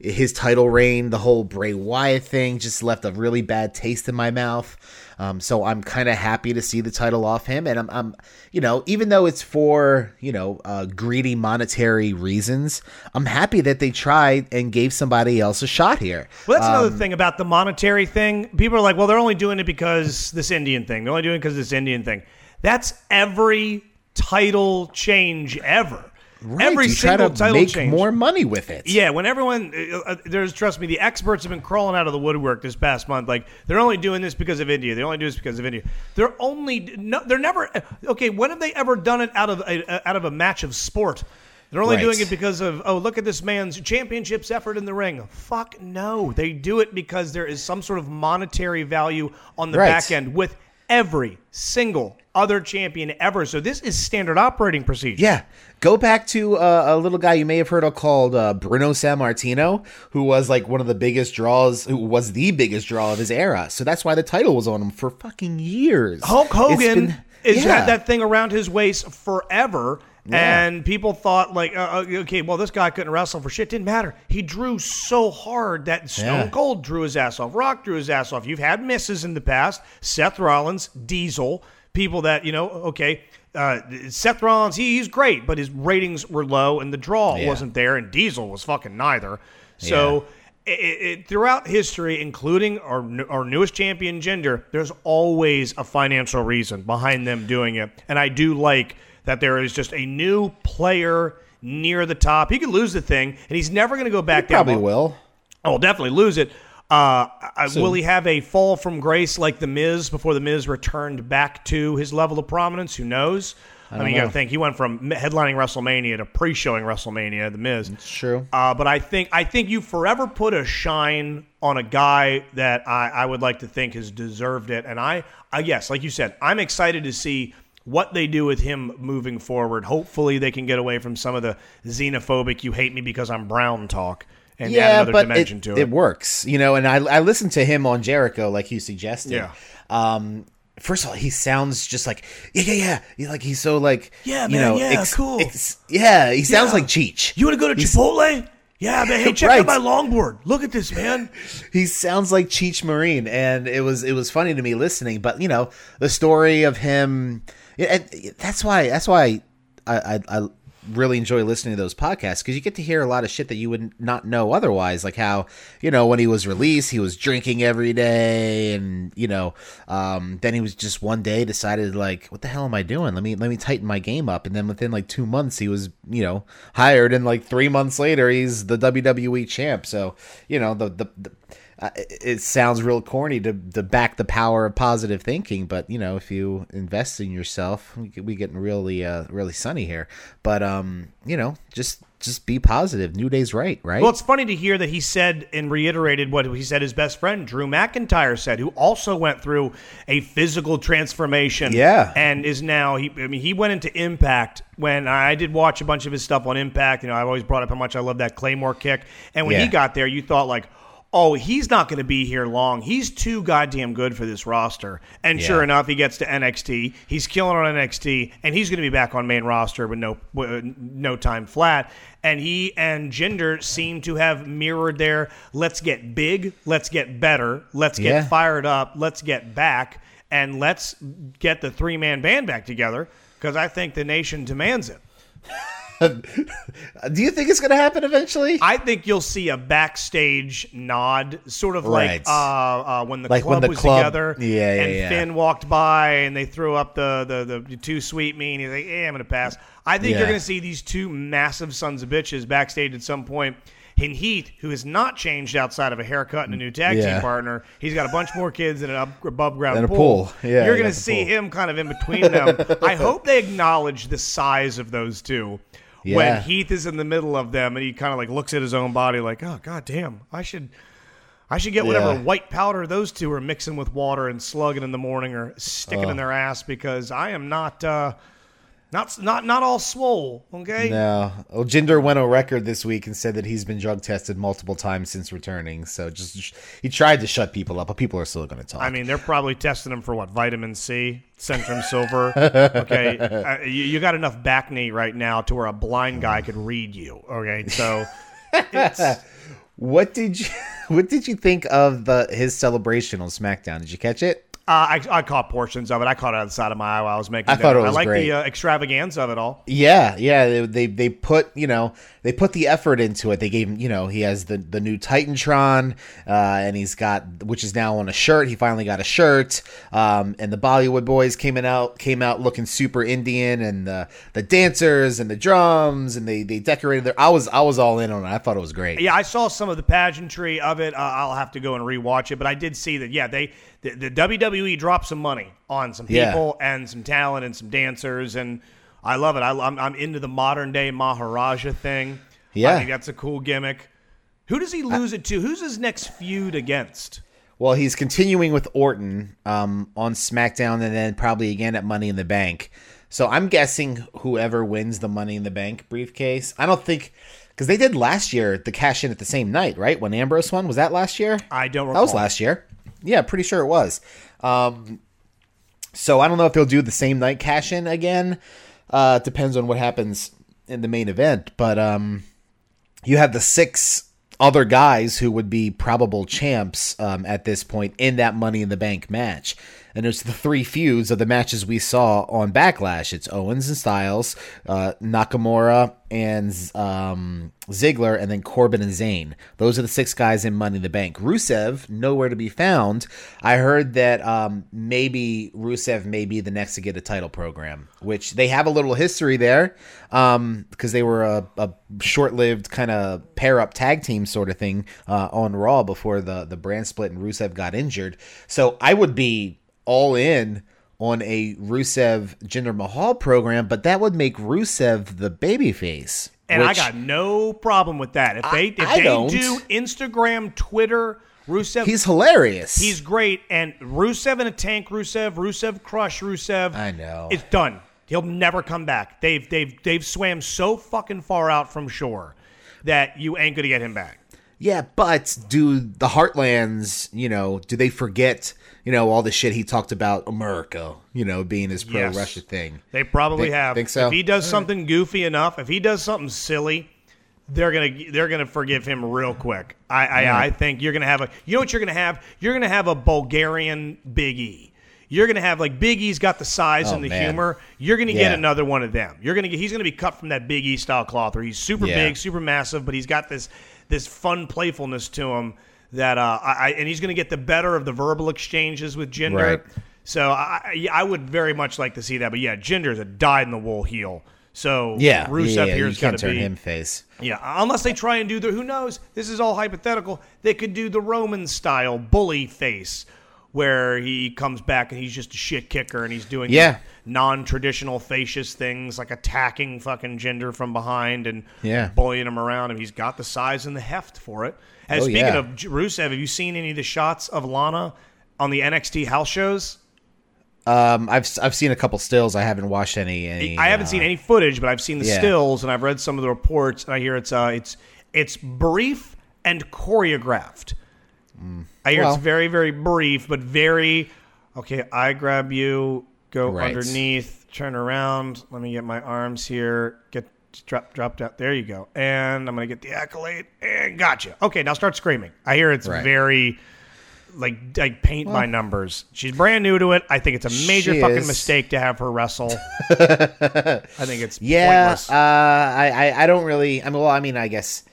his title reign, the whole Bray Wyatt thing, just left a really bad taste in my mouth. Um, so I'm kind of happy to see the title off him, and I'm, I'm, you know, even though it's for you know uh, greedy monetary reasons, I'm happy that they tried and gave somebody else a shot here. Well, that's Um, another thing about the monetary thing. People are like, well, they're only doing it because this Indian thing. They're only doing it because this Indian thing. That's every title change ever. Right, every single to title make change. more money with it. Yeah, when everyone, uh, uh, there's trust me, the experts have been crawling out of the woodwork this past month. Like they're only doing this because of India. They only do this because of India. They're only, no, they're never. Okay, when have they ever done it out of a, out of a match of sport? They're only Right. doing it because of oh look at this man's championships effort in the ring. Fuck no, they do it because there is some sort of monetary value on the Right. back end with every single other champion ever. So this is standard operating procedure. Yeah. Go back to uh, a little guy you may have heard of called uh, Bruno Sammartino, who was like one of the biggest draws, who was the biggest draw of his era. So that's why the title was on him for fucking years. Hulk Hogan has yeah. had that thing around his waist forever. And people thought like, uh, uh, okay, well, this guy couldn't wrestle for shit. Didn't matter. He drew so hard that Stone Yeah. Cold drew his ass off. Rock drew his ass off. You've had misses in the past. Seth Rollins, Diesel, people that you know. Okay, uh, Seth Rollins, he, he's great, but his ratings were low and the draw Yeah. wasn't there, and Diesel was fucking neither. So. It, it, throughout history, including our, our newest champion, Jinder, there's always a financial reason behind them doing it. And I do like that there is just a new player near the top. He could lose the thing, and he's never going to go back down. Probably will. Oh, will definitely lose it. Uh, I- will he have a fall from grace like The Miz before The Miz returned back to his level of prominence? Who knows? I, don't mean, you got to think he went from headlining WrestleMania to pre-showing WrestleMania, The Miz. true. Uh, but I think I think you forever put a shine on a guy that I, I would like to think has deserved it. And I, I yes, like you said, I'm excited to see what they do with him moving forward. Hopefully, they can get away from some of the xenophobic "you hate me because I'm brown" talk and add yeah, another but dimension it, to it. it works, you know. And I I listened to him on Jericho, like you suggested. Yeah. Um. First of all, he sounds just like yeah, yeah, yeah. He- Like he's so like Yeah, you man, know, yeah, cool. yeah, he sounds Yeah. like Cheech. You want to go to He's- Chipotle? Yeah, man. Hey, check Right. out my longboard. Look at this, man. he sounds like Cheech Marin, and it was it was funny to me listening. But you know, the story of him, and that's why that's why I I, I really enjoy listening to those podcasts because you get to hear a lot of shit that you would not know otherwise. Like how you know when he was released, he was drinking every day, and you know, um, then he was just one day decided like, what the hell am I doing? Let me let me tighten my game up, and then within like two months, he was you know hired, and like three months later, he's the WWE champ. So you know the the. the uh, it it sounds real corny to, to back the power of positive thinking, but you know, if you invest in yourself, we we getting really, uh, really sunny here. But um, you know, just just be positive. New day's right, right? Well, it's funny to hear that he said and reiterated what he said his best friend Drew McIntyre said, who also went through a physical transformation. Yeah. and is now he. I mean, he went into Impact when I did watch a bunch of his stuff on Impact. You know, I've always brought up how much I love that Claymore kick, and when Yeah. he got there, you thought like. Oh, he's not going to be here long. He's too goddamn good for this roster. And sure enough, he gets to NXT. He's killing on NXT, and he's going to be back on main roster with no with uh, no time flat. And he and Jinder seem to have mirrored their let's get big, let's get better, let's get Yeah. fired up, let's get back, and let's get the three man band back together because I think the nation demands it. Do you think it's going to happen eventually? I think you'll see a backstage nod, sort of Right. like uh, uh, when the Like club when the was club- together, Yeah, yeah, and yeah. Finn walked by and they threw up the the, the too sweet me, and he's like, "Yeah, I'm gonna pass." I think Yeah. you're gonna see these two massive sons of bitches backstage at some point. And Heath, who has not changed outside of a haircut and a new tag Yeah. team partner, he's got a bunch more kids and an up, above ground And a pool. pool. Yeah, you're gonna see pool. him kind of in between them. I hope they acknowledge the size of those two. When Heath is in the middle of them and he kind of like looks at his own body like, oh god damn, I should I should get whatever Yeah. white powder those two are mixing with water and slugging in the morning or sticking in their ass because I am not uh not not not all swole, okay? No. Well, Jinder went on record this week and said that he's been drug tested multiple times since returning. So just he tried to shut people up, but people are still going to talk. I mean, they're probably testing him for what vitamin C, Centrum Silver. Okay, uh, you, you got enough back knee right now to where a blind guy could read you. Okay, so it's, what did you what did you think of the his celebration on SmackDown? Did you catch it? Uh, I, I caught portions of it. I caught it out of the side of my eye while I was making. I thought it was I like great. the uh, extravaganza of it all. Yeah, yeah, they, they they put you know they put the effort into it. They gave him you know he has the the new Titantron, uh, and he's got which is now on a shirt. He finally got a shirt, um, and the Bollywood boys came in out came out looking super Indian, and the the dancers and the drums, and they they decorated their. I was I was all in on it. I thought it was great. Yeah, I saw some of the pageantry of it. Uh, I'll have to go and rewatch it, but I did see that. Yeah, they the, the WWE dropped some money on some Yeah. people and some talent and some dancers, and I love it. I, I'm I'm into the modern day Maharaja thing. Yeah. I think that's a cool gimmick. Who does he lose it to? Who's his next feud against? Well, he's continuing with Orton um, on SmackDown and then probably again at Money in the Bank. So I'm guessing whoever wins the Money in the Bank briefcase. I don't think because they did last year the cash in at the same night, right? When Ambrose won, was that last year? I don't remember. That was last year. Yeah, pretty sure it was. Um, so I don't know if they'll do the same night cash in again. Uh, depends on what happens in the main event. But um, you have the six other guys who would be probable champs um, at this point in that Money in the Bank match. And there's the three feuds of the matches we saw on Backlash. It's Owens and Styles, uh, Nakamura and um, Ziggler, and then Corbin and Zayn. Those are the six guys in Money in the Bank. Rusev, nowhere to be found. I heard that um, maybe Rusev may be the next to get a title program, which they have a little history there um, because they were a, a short-lived kind of pair-up tag team sort of thing uh, on Raw before the the brand split and Rusev got injured. So I would be all in on a Rusev Jinder Mahal program, but that would make Rusev the babyface. And I got no problem with that. If I- they if I they don't. do Instagram, Twitter, Rusev, he's hilarious. he's great. And Rusev in a tank, Rusev, Rusev crush, Rusev. I know. it's done. He'll never come back. They've they've they've swam so fucking far out from shore that you ain't gonna get him back. Yeah, but do the Heartlands, you know, do they forget, you know, all the shit he talked about America, you know, being his pro Yes. Russia thing? They probably Think- have. think so? If he does something goofy enough, if he does something silly, they're gonna they're gonna forgive him real quick. I I, I think you're gonna have a. You know what you're gonna have? You're gonna have a Bulgarian Big E. You're gonna have like Big E's got the size Oh, and the man. humor. You're gonna Yeah. get another one of them. You're gonna get. He's gonna be cut from that Big E style cloth, where he's super Yeah. big, super massive, but he's got this this fun playfulness to him that uh, I, I and he's gonna get the better of the verbal exchanges with Jinder. Right. So I, I would very much like to see that. But yeah, Jinder's a dyed in the wool heel. So Yeah, Rusev yeah, yeah, here's got to turn be him face. yeah. Unless they try and do the who knows. This is all hypothetical. They could do the Roman style bully face. Where he comes back and he's just a shit kicker and he's doing Yeah. non-traditional facious things like attacking fucking Jinder from behind and Yeah. bullying him around and he's got the size and the heft for it. And Oh, speaking yeah. of Rusev, have you seen any of the shots of Lana on the NXT house shows? Um, I've I've seen a couple stills. I haven't watched any. any I haven't uh, seen any footage, but I've seen the yeah. stills and I've read some of the reports, and I hear it's uh, it's it's brief and choreographed. I hear Well- it's very very brief, but very okay. I grab you, go Right. underneath, turn around. Let me get my arms here. Get drop dropped out. There you go. And I'm gonna get the accolade and gotcha. Okay, now start screaming. I hear it's Right. very. Like, like paint by numbers. She's brand new to it. I think it's a major fucking is. mistake to have her wrestle. I think it's Yeah, pointless. uh, I, I I don't really. I mean, well, I mean, I guess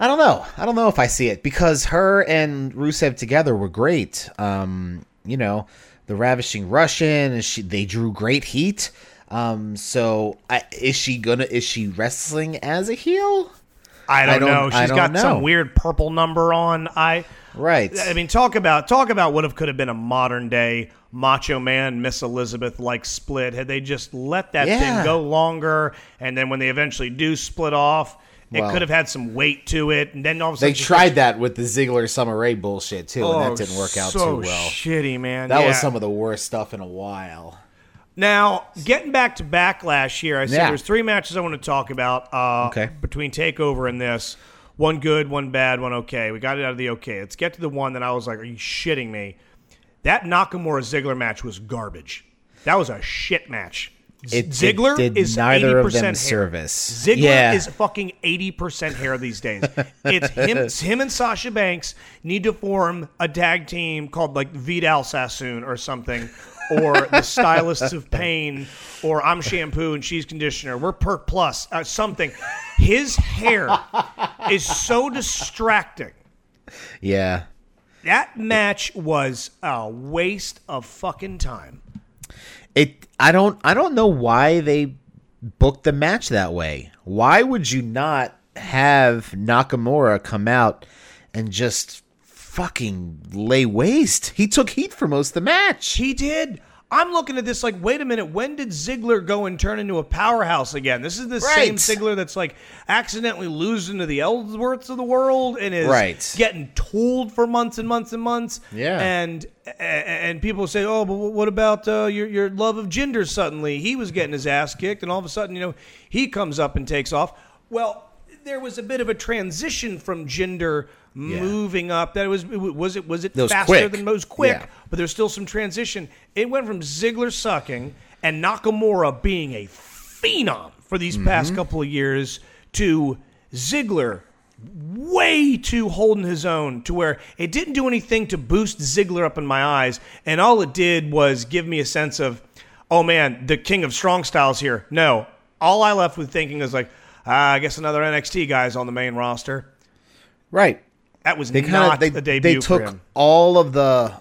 I don't know. I don't know if I see it because her and Rusev together were great. Um, you know, the ravishing Russian, she they drew great heat. Um, so I, is she gonna? Is she wrestling as a heel? I don't, I don't- know. She's don't got know. some weird purple number on. I Right. I mean, talk about talk about what if could have been a modern day Macho Man Miss Elizabeth like split had they just let that Yeah. thing go longer, and then when they eventually do split off, it Well- could have had some weight to it, and then all of a sudden They tried that with the Ziggler Summer Rae bullshit too, Oh, and that didn't work out so too well. Shitty man. That was some of the worst stuff in a while. Now, getting back to Backlash here, I said Yeah. there's three matches I want to talk about uh, Okay. between Takeover and this. One good, one bad, one okay. We got it out of the okay. Let's get to the one that I was like, are you shitting me? That Nakamura Ziggler match was garbage. That was a shit match. It- Ziggler did is neither of 80% them hair. service. Ziggler Yeah. is fucking 80% hair these days. It's him it's him and Sasha Banks need to form a tag team called like Vidal Sassoon or something or the Stylists of Pain or I'm shampoo and she's conditioner. We're Perk Plus, uh, something. His hair is so distracting. Yeah. That match was a waste of fucking time. It I don't I don't know why they booked the match that way. Why would you not have Nakamura come out and just fucking lay waste? He took heat for most of the match. He did. I'm looking at this like, wait a minute, when did Ziggler go and turn into a powerhouse again? This is the same Right. Ziggler that's like accidentally losing to the Ellsworths of the world and is Right. getting tooled for months and months and months. Yeah. And and people say, oh, but what about uh, your your love of Jinder? Suddenly, he was getting his ass kicked, and all of a sudden, you know, he comes up and takes off. Well, there was a bit of a transition from Jinder moving up. That was was it was it That was faster quick. than most quick? Yeah. but there's still some transition. It went from Ziggler sucking and Nakamura being a phenom for these Mm-hmm. past couple of years to Ziggler way too holding his own to where it didn't do anything to boost Ziggler up in my eyes, and all it did was give me a sense of, oh man, the king of strong styles here. No, all I left with thinking is like, ah, I guess another NXT guy's on the main roster. Right. That was They kind not they, the debut they took all of the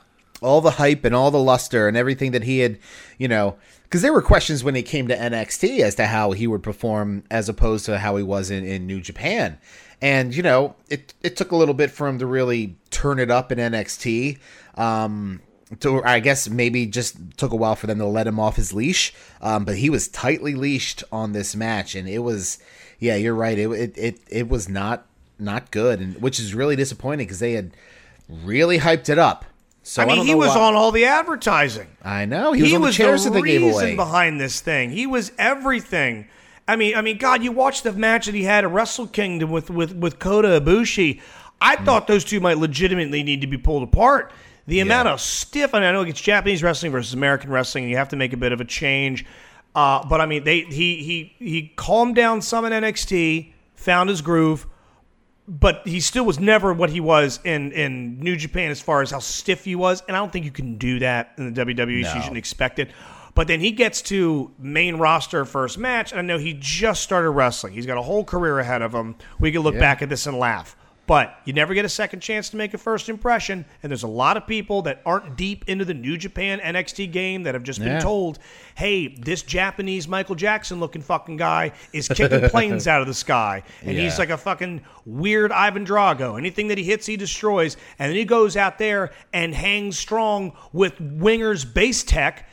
all the hype and all the luster and everything that he had, you know, because there were questions when he came to NXT as to how he would perform as opposed to how he was in, in New Japan. And you know, it it took a little bit for him to really turn it up in NXT. Um, to, I guess maybe just took a while for them to let him off his leash. Um, but he was tightly leashed on this match, and it was, yeah, you're right. It it it, it was not not good, and which is really disappointing because they had really hyped it up. So I mean, don't he was why- on all the advertising. I know he was on the chairs that they gave reason away. behind this thing. He was everything. I mean, I mean, God, you watched the match that he had at Wrestle Kingdom with with with Kota Ibushi. I Hmm. thought those two might legitimately need to be pulled apart. The amount of stiff, and I know it's Japanese wrestling versus American wrestling, and you have to make a bit of a change. Uh, but I mean, they he he he calmed down some in NXT, found his groove, but he still was never what he was in in New Japan as far as how stiff he was, and I don't think you can do that in the WWE. So you shouldn't expect it. But then he gets to main roster first match, and I know he just started wrestling. He's got a whole career ahead of him. We can look back at this and laugh. But you never get a second chance to make a first impression, and there's a lot of people that aren't deep into the New Japan NXT game that have just been Yeah. told, "Hey, this Japanese Michael Jackson looking fucking guy is kicking planes out of the sky, and he's like a fucking weird Ivan Drago. Anything that he hits, he destroys. And then he goes out there and hangs strong with Winger's base tech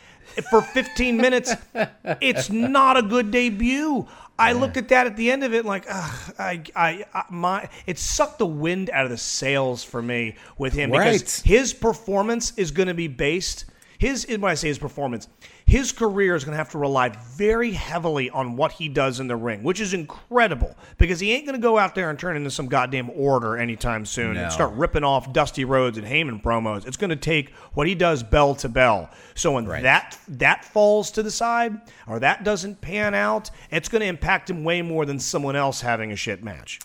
for 15 minutes. It's not a good debut. I looked at that at the end of it like, ugh, I, I, I, my, it sucked the wind out of the sails for me with him because his performance is going to be based. His when I say his performance, his career is going to have to rely very heavily on what he does in the ring, which is incredible because he ain't going to go out there and turn into some goddamn order anytime soon No. and start ripping off Dusty Rhodes and Heyman promos. It's going to take what he does bell to bell. So when Right. that that falls to the side or that doesn't pan out, it's going to impact him way more than someone else having a shit match.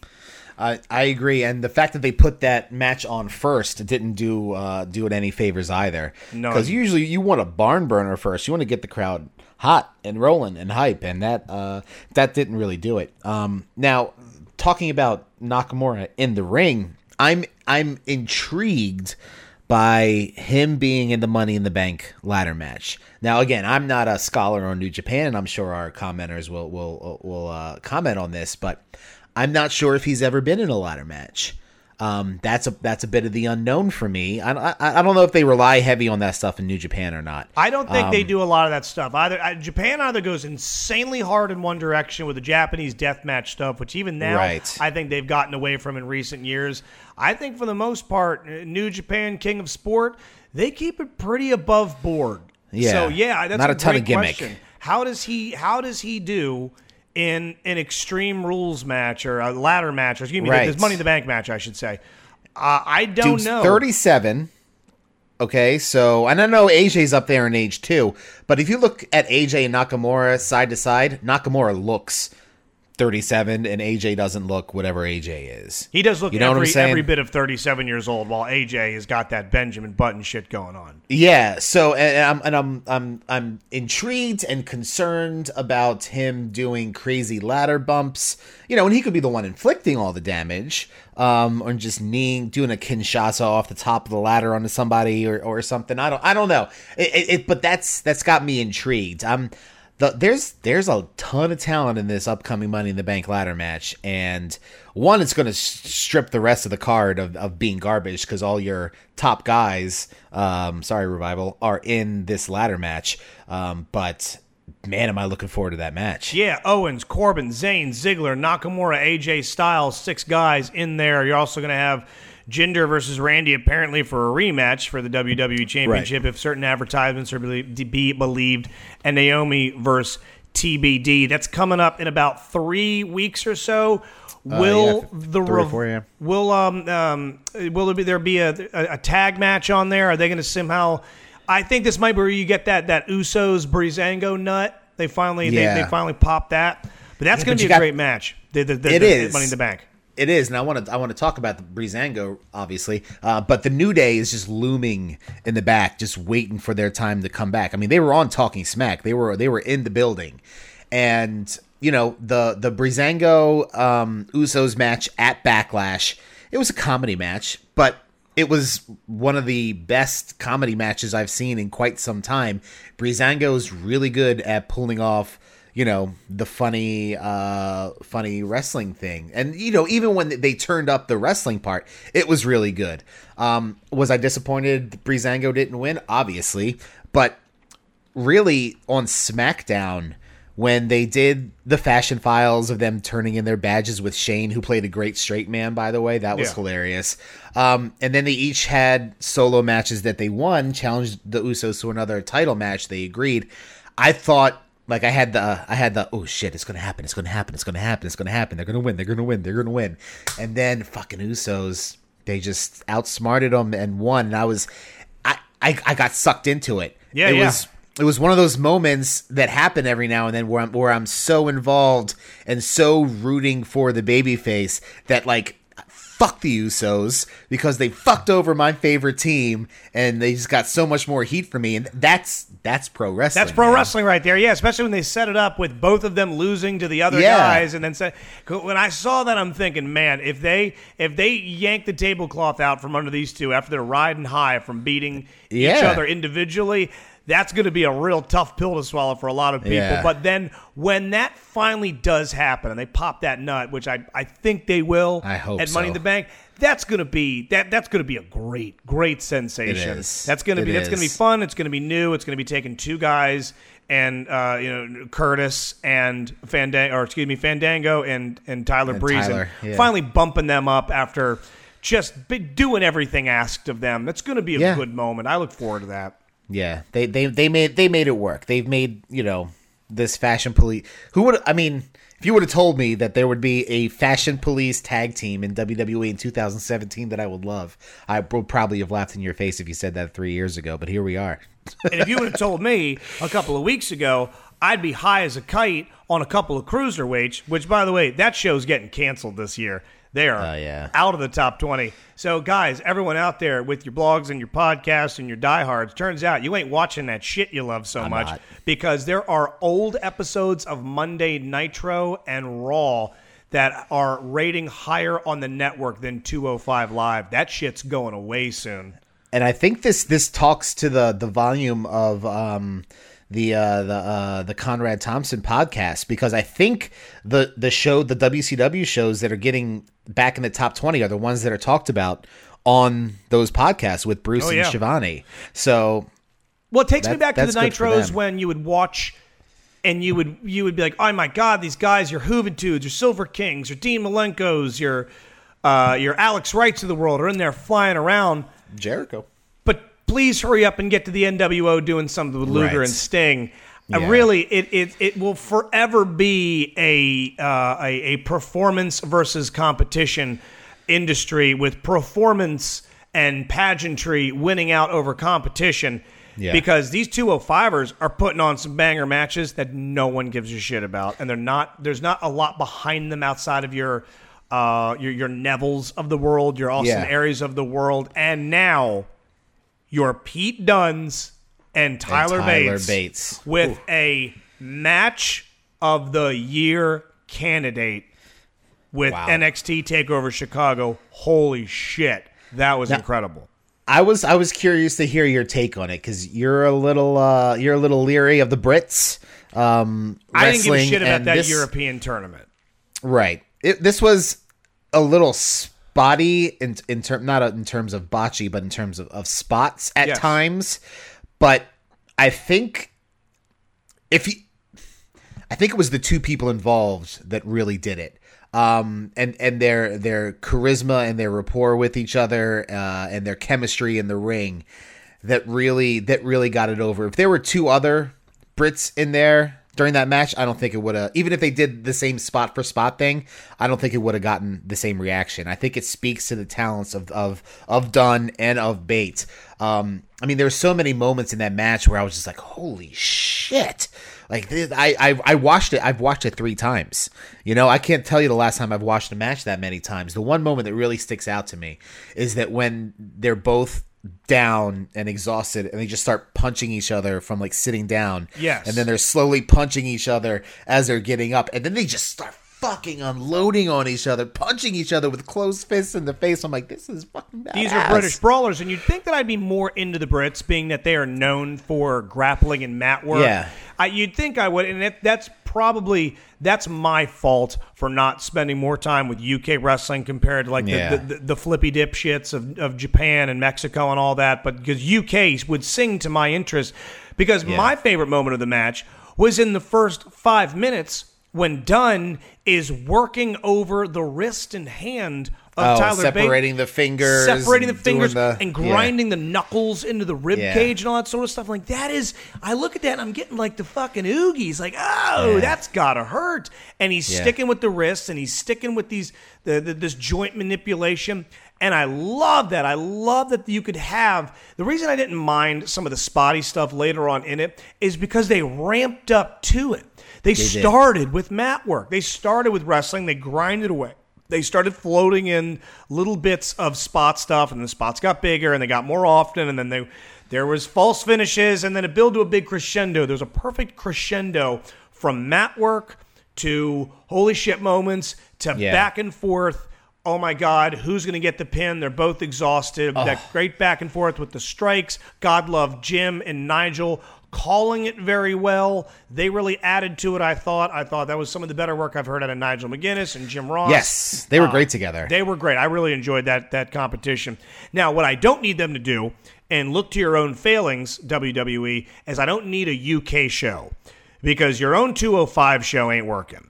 I, I agree, and the fact that they put that match on first didn't do uh, do it any favors either. No. because usually you want a barn burner first. You want to get the crowd hot and rolling and hype, and that uh, that didn't really do it. Um, now, talking about Nakamura in the ring, I'm I'm intrigued by him being in the Money in the Bank ladder match. Now, again, I'm not a scholar on New Japan, and I'm sure our commenters will will will uh, comment on this, but I'm not sure if he's ever been in a ladder match. Um, that's a that's a bit of the unknown for me. I, I I don't know if they rely heavy on that stuff in New Japan or not. I don't think Um, they do a lot of that stuff. Either uh, Japan either goes insanely hard in one direction with the Japanese death match stuff, which even now Right. I think they've gotten away from in recent years. I think for the most part, uh, New Japan King of Sport, they keep it pretty above board. Yeah. So yeah, that's Not a, a ton of gimmick. question. How does he? How does he do? In an extreme rules match or a ladder match, or excuse me, Right. this Money in the Bank match, I should say. Uh, I don't Dude's know. 37. Okay, so and I know AJ's up there in age too, but if you look at AJ and Nakamura side to side, Nakamura looks 37 and AJ doesn't look whatever AJ is. He does look You know what I'm every, saying? every bit of 37 years old, while AJ has got that Benjamin Button shit going on. Yeah, so and, and I'm and I'm I'm I'm intrigued and concerned about him doing crazy ladder bumps. You know, and he could be the one inflicting all the damage, um, or just kneeing, doing a kinshasa off the top of the ladder onto somebody or, or something. I don't I don't know. It, it, it but that's that's got me intrigued. I'm the, there's there's a ton of talent in this upcoming Money in the Bank ladder match, and one, it's going to strip the rest of the card of, of being garbage because all your top guys, um, sorry revival, are in this ladder match. Um, but man, am I looking forward to that match? Yeah, Owens, Corbin, Zayn, Ziggler, Nakamura, AJ Styles, six guys in there. You're also going to have Jinder versus Randy apparently for a rematch for the WWE Championship if certain advertisements are to be believed, and Naomi versus TBD. That's coming up in about three weeks or so. Will Uh, yeah, the rev- four, yeah. will um um will there be there be a, a, a tag match on there? Are they going to somehow? I think this might be where you get that that Usos Breezango nut. They finally Yeah. they, they finally popped that. But that's going to be a got- great match. The, the, the, It the is. Money in the Bank. It is, and I want to I want to talk about the Breezango, obviously, uh, but the New Day is just looming in the back, just waiting for their time to come back. I mean, they were on Talking Smack, they were they were in the building, and you know the the Breezango um, Usos match at Backlash, it was a comedy match, but it was one of the best comedy matches I've seen in quite some time. Breezango is really good at pulling off you know the funny uh funny wrestling thing and you know even when they turned up the wrestling part it was really good um was i disappointed Breezango didn't win obviously but really on smackdown when they did the fashion files of them turning in their badges with Shane, who played a great straight man, by the way, that was Yeah. hilarious. Um, and then they each had solo matches that they won, challenged the Usos to another title match. They agreed. I thought, like, I had the, I had the, oh shit, it's gonna happen, it's gonna happen, it's gonna happen, it's gonna happen. They're gonna win, they're gonna win, they're gonna win. And then fucking Usos, they just outsmarted them and won. And I was, I, I, I got sucked into it. Yeah, it yeah. was it was one of those moments that happen every now and then where I'm where I'm so involved and so rooting for the babyface that like fuck the Usos because they fucked over my favorite team and they just got so much more heat for me and that's that's pro wrestling. That's pro man. wrestling right there. Yeah, especially when they set it up with both of them losing to the other Yeah. guys, and then say, when I saw that, I'm thinking, man, if they if they yank the tablecloth out from under these two after they're riding high from beating each other individually. That's going to be a real tough pill to swallow for a lot of people. Yeah. But then when that finally does happen and they pop that nut, which I, I think they will I hope at Money in the Bank, that's going to be that that's going to be a great great sensation. is. That's going to It be that's going to be fun. It's going to be new. It's going to be taking two guys and uh, you know Curtis and Fandango, or excuse me, Fandango and and Tyler And Breeze, Tyler, and yeah. finally bumping them up after just doing everything asked of them. That's going to be a Yeah. good moment. I look forward to that. Yeah, they they they made they made it work. They've made you know this fashion police. Who would I mean? If you would have told me that there would be a fashion police tag team in WWE in 2017 that I would love, I would probably have laughed in your face if you said that three years ago. But here we are. And if you would have told me a couple of weeks ago, I'd be high as a kite on a couple of cruiserweights, which, by the way, that show's getting canceled this year. They are Oh, yeah. out of the top 20. So, guys, everyone out there with your blogs and your podcasts and your diehards, turns out you ain't watching that shit you love so much not. because there are old episodes of Monday Nitro and Raw that are rating higher on the network than 205 Live. That shit's going away soon. and I think this this talks to the the volume of um the uh the uh the Conrad Thompson podcast because I think the the show the WCW shows that are getting back in the top 20 are the ones that are talked about on those podcasts with Bruce Oh, and yeah. Shivani. So Well, it takes me back to the that's good for nitros when you would watch and you would you would be like, "Oh my god, these guys, your Juventudes, your Silver Kings, your Dean Malenkos, your uh, your Alex Wrights of the world are in there flying around." Jericho. Please hurry up and get to the NWO doing something with Luger Right. and Sting. Uh, Yeah. really, it, it it will forever be a, uh, a a performance versus competition industry with performance and pageantry winning out over competition. Yeah. Because these 205ers are putting on some banger matches that no one gives a shit about, and they're not. There's not a lot behind them outside of your uh, your your Neville's of the world, your Austin Yeah. Aries of the world, and now your Pete Dunnes and Tyler, Tyler Bates, Bates. with a match of the year candidate with Wow. NXT Takeover Chicago. Holy shit, that was incredible. I was I was curious to hear your take on it because you're a little uh you're a little leery of the Brits. Um, I didn't give a shit about that this- European tournament. Right. It, this was a little spotty in in term not in terms of botchy, but in terms of, of spots at Yes. times. But I think if you, I think it was the two people involved that really did it. Um, and and their their charisma and their rapport with each other, uh, and their chemistry in the ring, that really that really got it over. If there were two other Brits in there during that match, I don't think it would have. Even if they did the same spot for spot thing, I don't think it would have gotten the same reaction. I think it speaks to the talents of of of Dunne and of Bates. Um, I mean, there were so many moments in that match where I was just like, "Holy shit!" Like this, I, I I watched it. I've watched it three times. You know, I can't tell you the last time I've watched a match that many times. The one moment that really sticks out to me is that when they're both down and exhausted and they just start punching each other from like sitting down. Yes. And then they're slowly punching each other as they're getting up. And then they just start fucking unloading on each other, punching each other with closed fists in the face. I'm like, this is fucking badass. These are British brawlers, and you'd think that I'd be more into the Brits, being that they are known for grappling and mat work. Yeah. I, you'd think I would, and it, that's probably that's my fault for not spending more time with UK wrestling compared to like Yeah. the, the, the flippy dipshits of, of Japan and Mexico and all that. But because UK would sing to my interest, because my favorite moment of the match was in the first five minutes when Dunne is working over the wrist and hand of Oh, Tyler Bate, separating the fingers separating the fingers, the- and yeah. grinding the knuckles into the rib Yeah. cage and all that sort of stuff. Like that is, I look at that and I'm getting like the fucking oogies. Like, oh, Yeah. that's gotta hurt. And he's Yeah. sticking with the wrists and he's sticking with these the, the this joint manipulation. And I love that. I love that you could have the reason I didn't mind some of the spotty stuff later on in it is because they ramped up to it. They, did. started with mat work. They started with wrestling. They grinded away. They started floating in little bits of spot stuff, and the spots got bigger and they got more often, and then they there was false finishes, and then it built to a big crescendo. There was a perfect crescendo from mat work to holy shit moments to Yeah. back and forth. Oh my God, who's going to get the pin? They're both exhausted. That great back and forth with the strikes. God love Jim and Nigel calling it very well. They really added to it, I thought. I thought that was some of the better work I've heard out of Nigel McGuinness and Jim Ross. Yes, they were Uh, great together. They were great. I really enjoyed that that competition. Now, what I don't need them to do, and look to your own failings, WWE, is I don't need a UK show because your own 205 show ain't working,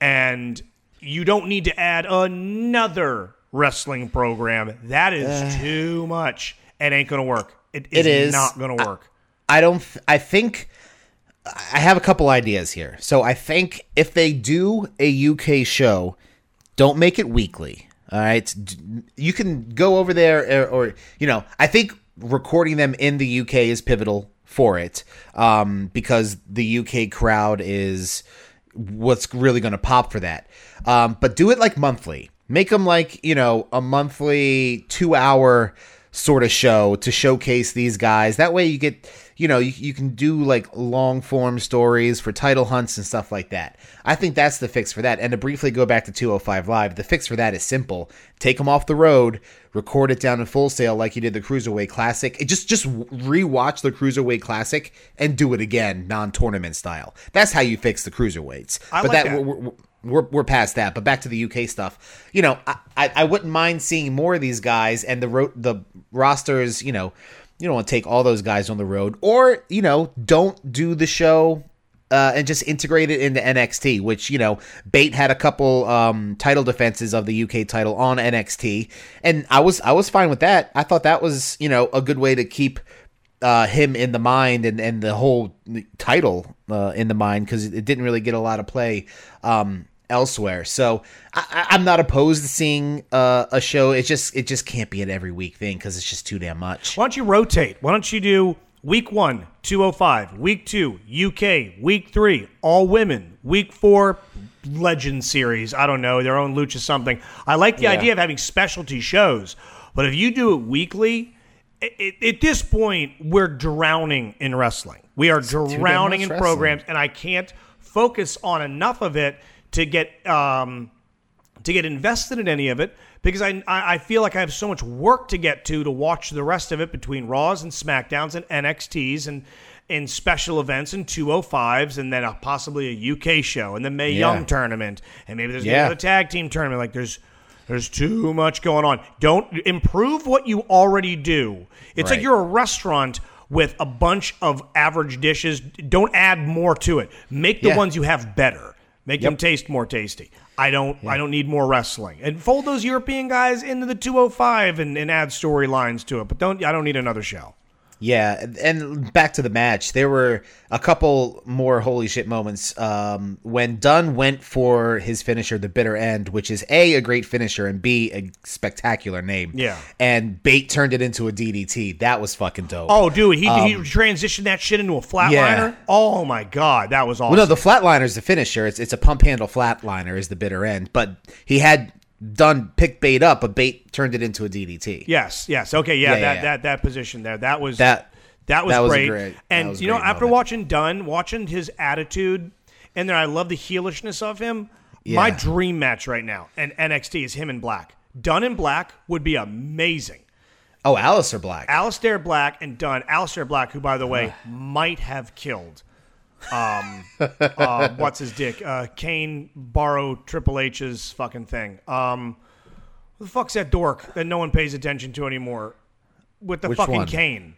and you don't need to add another wrestling program. That is too much. It ain't gonna work. It is, It is. not gonna work. I don't. Th- I think I have a couple ideas here. So I think if they do a UK show, don't make it weekly. All right, you can go over there, or, or you know, I think recording them in the UK is pivotal for it, um, because the UK crowd is what's really going to pop for that. Um, but do it like monthly. Make them like you know a monthly two hour sort of show to showcase these guys. That way you get you know you, you can do like long form stories for title hunts and stuff like that. I think that's the fix for that. And to briefly go back to 205 Live, the fix for that is simple. Take them off the road, record it down in full sail like you did the Cruiserweight Classic. It just just rewatch the Cruiserweight Classic and do it again non-tournament style. That's how you fix the cruiserweights. I but like that, that. We're, we're, past that. But back to the UK stuff. You know, I, I, I wouldn't mind seeing more of these guys and the ro- the rosters. You know, you don't want to take all those guys on the road, or you know, don't do the show. Uh, and just integrate it into NXT, which you know, Bate had a couple um, title defenses of the UK title on NXT, and I was I was fine with that. I thought that was you know a good way to keep uh, him in the mind and, and the whole title uh, in the mind because it didn't really get a lot of play um, elsewhere. So I, I'm not opposed to seeing uh, a show. It just it just can't be an every week thing because it's just too damn much. Why don't you rotate? Why don't you do week one, 205, week two, UK, week three, all women, week four, legend series. I don't know, their own lucha something. I like the Yeah. idea of having specialty shows, but if you do it weekly, i i at this point, we're drowning in wrestling. We are damn drowning in programs, and I can't focus on enough of it to get um, to get invested in any of it because I, I feel like I have so much work to get to to watch the rest of it between Raws and SmackDowns and NXTs and and special events and 205s and then a, possibly a UK show and the Mae Yeah. Young tournament and maybe there's Yeah. another tag team tournament like there's there's too much going on. Don't improve what you already do. It's like you're a restaurant with a bunch of average dishes. Don't add more to it. Make the Yeah. ones you have better. Make them taste more tasty. I don't. I don't need more wrestling. And fold those European guys into the 205 and, and add storylines to it. But don't. I don't need another show. Yeah, and back to the match. There were a couple more holy shit moments um, when Dunne went for his finisher, the bitter end, which is a a great finisher and b a spectacular name. Yeah. and Bate turned it into a DDT. That was fucking dope. Oh, dude, he, he transitioned that shit into a flatliner. Um, Yeah. Oh my god, that was awesome. Well, no, the flatliner is the finisher. It's it's a pump handle flatliner is the bitter end, but he had Dunne pick Bate up, but Bate turned it into a DDT. Yes, yes. Okay, yeah, Yeah, that, yeah. that that position there. That was That- that was that was great. great- and was you know, great after moment. watching Dunne, watching his attitude, and then I love the heelishness of him. My dream match right now and NXT is him in black. Dunne in black would be amazing. Oh, Aleister Black. Aleister Black and Dunne. Aleister Black, who by the way might have killed Um, uh, what's his dick? Uh, Kane borrow Triple H's fucking thing. Um, who the fuck's that dork that no one pays attention to anymore? With the Which fucking one? cane.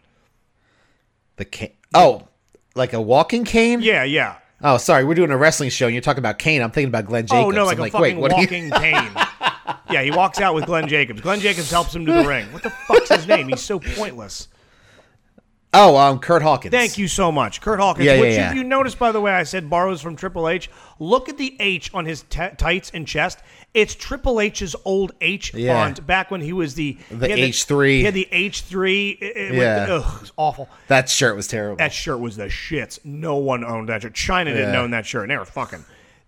The cane. Oh, like a walking cane? Yeah, yeah. Oh, sorry. We're doing a wrestling show and you're talking about Kane. I'm thinking about Glenn Jacobs. Oh no, like I'm a fucking wait, what are you- walking cane. yeah, he walks out with Glenn Jacobs. Glenn Jacobs helps him to the ring. What the fuck's his name? He's so pointless. Oh, um, Kurt Hawkins. Thank you so much, Kurt Hawkins. Yeah, yeah, which yeah. if you notice, by the way, I said borrows from Triple H. Look at the H on his t- tights and chest. It's Triple H's old H Yeah. font back when he was the The H3. He had the H three. Uh, uh, it, it Yeah. went, ugh, it's awful. That shirt was terrible. That shirt was the shits. No one owned that shirt. Chyna didn't Yeah. own that shirt. And they were fucking.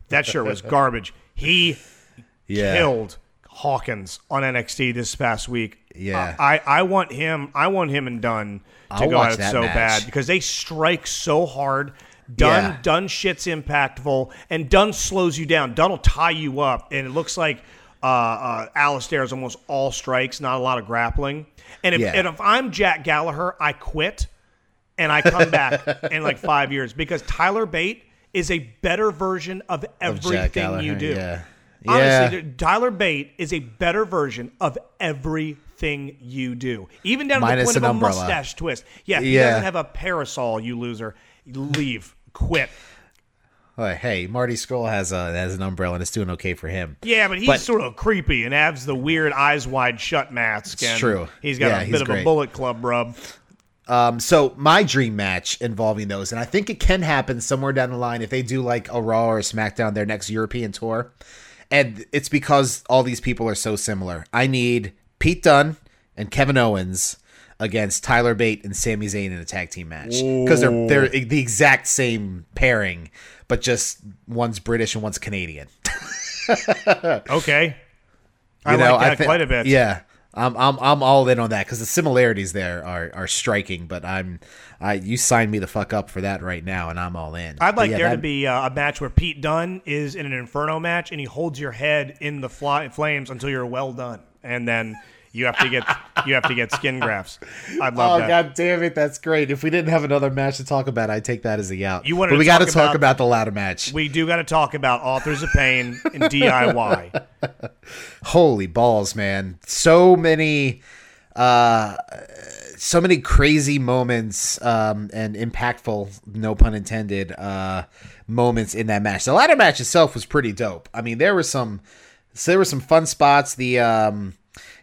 That shirt was garbage. He yeah. killed Hawkins on NXT this past week. Yeah. Uh, I, I want him. I want him and Dunne I'll go it so match. bad because they strike so hard. Dunne Yeah. Dunne shit's impactful, and Dunne slows you down. Dunne will tie you up, and it looks like uh, uh, Aleister is almost all strikes, not a lot of grappling. And if, Yeah. and if I'm Jack Gallagher, I quit and I come back in like five years because Tyler Bate is a better version of Of everything you do. Yeah. Honestly. Tyler Bate is a better version of everything you do, even down Minus to the point of a umbrella. mustache twist. Yeah, he Yeah. doesn't have a parasol. You loser, leave, quit. Hey, Marty Scurll has a has an umbrella and it's doing okay for him. Yeah, but he's But- sort of creepy and has the weird eyes wide shut mask. It's true. He's got Yeah, a he's bit of a. Bullet Club rub. Um, so my dream match involving those, and I think it can happen somewhere down the line if they do like a Raw or a SmackDown their next European tour, and it's because all these people are so similar. I need Pete Dunne and Kevin Owens against Tyler Bate and Sami Zayn in a tag team match because they're they're the exact same pairing, but just one's British and one's Canadian. Okay, I know, like that thi- quite a bit. Yeah, I'm I'm I'm all in on that because the similarities there are are striking. But I'm I you sign me the fuck up for that right now, and I'm all in. I'd like yeah, there to be a match where Pete Dunne is in an Inferno match and he holds your head in the fly, flames until you're well done, and then you have to get you have to get skin grafts. I'd love Oh that. god damn it, that's great. If we didn't have another match to talk about, I'd take that as a out. You wanted but to we got to talk about the ladder match. We do got to talk about authors of pain and DIY. Holy balls, man! So many, uh, so many crazy moments um, and impactful, no pun intended, uh, moments in that match. The ladder match itself was pretty dope. I mean, there were some, so there were some fun spots. The um,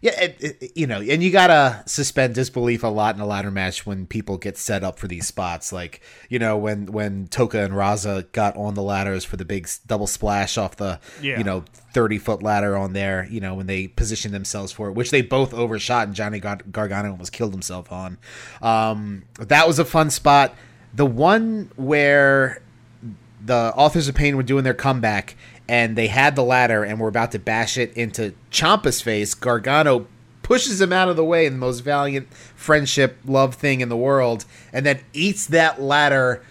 yeah, it, it- you know, and you gotta suspend disbelief a lot in a ladder match when people get set up for these spots. Like you know, when when Toka and Rezar got on the ladders for the big double splash off the Yeah. you know 30 foot ladder on there, you know, when they positioned themselves for it, which they both overshot and Johnny Gar- Gargano almost killed himself on. Um, that was a fun spot. The one where the authors of pain were doing their comeback and they had the ladder and were about to bash it into Ciampa's face, Gargano pushes him out of the way in the most valiant friendship love thing in the world and then eats that ladder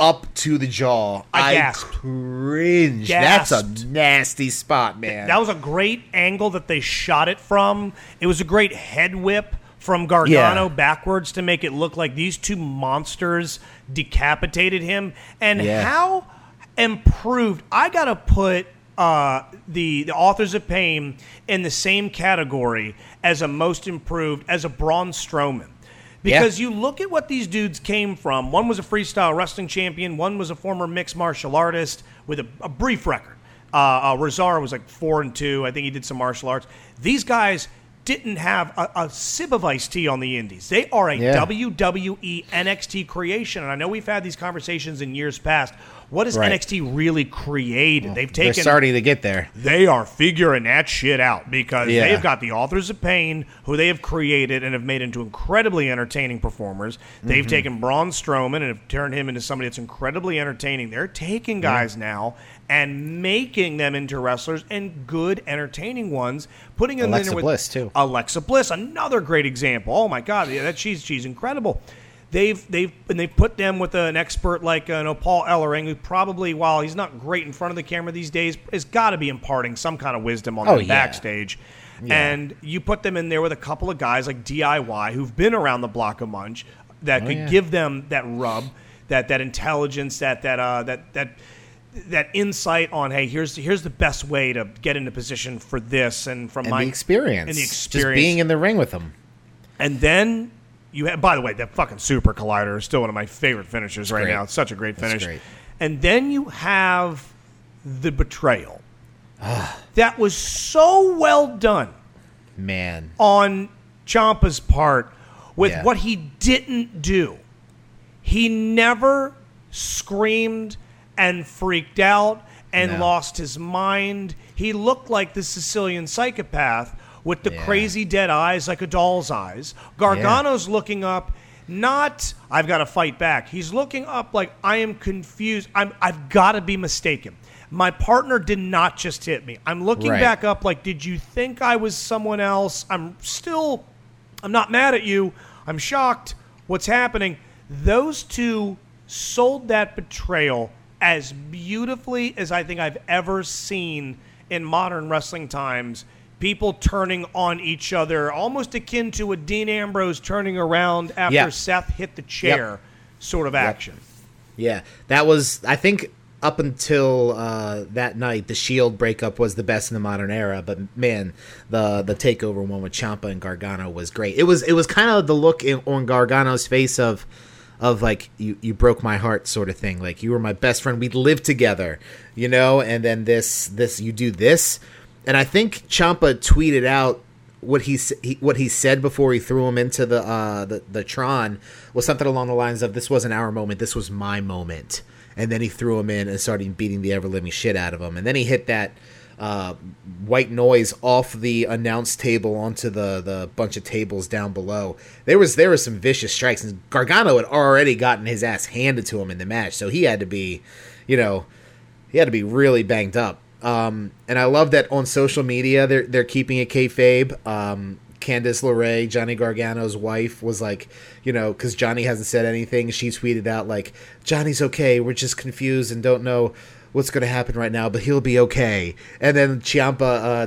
up to the jaw. I gasped. cringe. That's a nasty spot, man. That was a great angle that they shot it from. It was a great head whip from Gargano Yeah. backwards to make it look like these two monsters decapitated him. And Yeah. how improved! I gotta put uh, the the authors of pain in the same category as a most improved as a Braun Strowman. Because you look at what these dudes came from. One was a freestyle wrestling champion. One was a former mixed martial artist with a, a brief record. Uh, uh, Rezar was like four and two. I think he did some martial arts. These guys didn't have a, a sip of iced tea on the indies. They are a Yeah. WWE NXT creation. And I know we've had these conversations in years past. What has Right. NXT really created? They've They're taken starting to get there. they are figuring that shit out because Yeah. they've got the authors of pain who they have created and have made into incredibly entertaining performers. They've Mm-hmm. taken Braun Strowman and have turned him into somebody that's incredibly entertaining. They're taking guys now and making them into wrestlers and good, entertaining ones, putting them in Alexa there with Bliss, too. Alexa Bliss, another great example. Oh my God, yeah, that she's she's incredible. They've they've and they put them with an expert like uh, no, Paul Ellering, who probably while he's not great in front of the camera these days, has got to be imparting some kind of wisdom on Oh, them yeah. backstage. And you put them in there with a couple of guys like DIY who've been around the block a bunch that could Oh, yeah. give them that rub. that that intelligence, that that uh, that that that insight on hey, here's here's the best way to get into position for this, and from and my the experience, and the just being in the ring with them. and then you have, by the way, that fucking super collider is still one of my favorite finishes right great. now. It's such a great finish. great. And then you have the betrayal. That was so well done Man, on Ciampa's part with Yeah. what he didn't do. He never screamed and freaked out and No. lost his mind. He looked like the Sicilian psychopath with the Yeah. crazy dead eyes like a doll's eyes. Gargano's looking up not I've got to fight back. He's looking up like I am confused. I'm I've got to be mistaken. My partner did not just hit me. I'm looking Right. back up like did you think I was someone else? I'm still I'm not mad at you. I'm shocked. What's happening? Those two sold that betrayal as beautifully as I think I've ever seen in modern wrestling times. People turning on each other, almost akin to a Dean Ambrose turning around after Yeah. Seth hit the chair sort of action. Yeah, that was. I think up until uh, that night, the Shield breakup was the best in the modern era. But man, the the takeover one with Ciampa and Gargano was great. It was it was kind of the look in, on Gargano's face of of like you you broke my heart sort of thing. Like you were my best friend. We'd lived together, you know. And then this this you do this, and I think Ciampa tweeted out what he, he what he said before he threw him into the uh the, the Tron was something along the lines of this wasn't our moment, this was my moment. And then he threw him in and started beating the ever living shit out of him. And then he hit that uh, white noise off the announce table onto the the bunch of tables down below. There was there was some vicious strikes, and Gargano had already gotten his ass handed to him in the match, so he had to be, you know, he had to be really banged up. Um, and I love that on social media they're they're keeping it kayfabe. Um, Candice LeRae, Johnny Gargano's wife, was like, you know, because Johnny hasn't said anything. She tweeted out like, "Johnny's okay. We're just confused and don't know what's going to happen right now, but he'll be okay." And then Ciampa uh,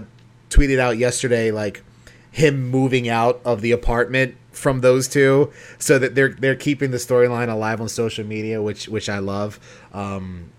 tweeted out yesterday like him moving out of the apartment from those two, so that they're they're keeping the storyline alive on social media, which which I love. Um,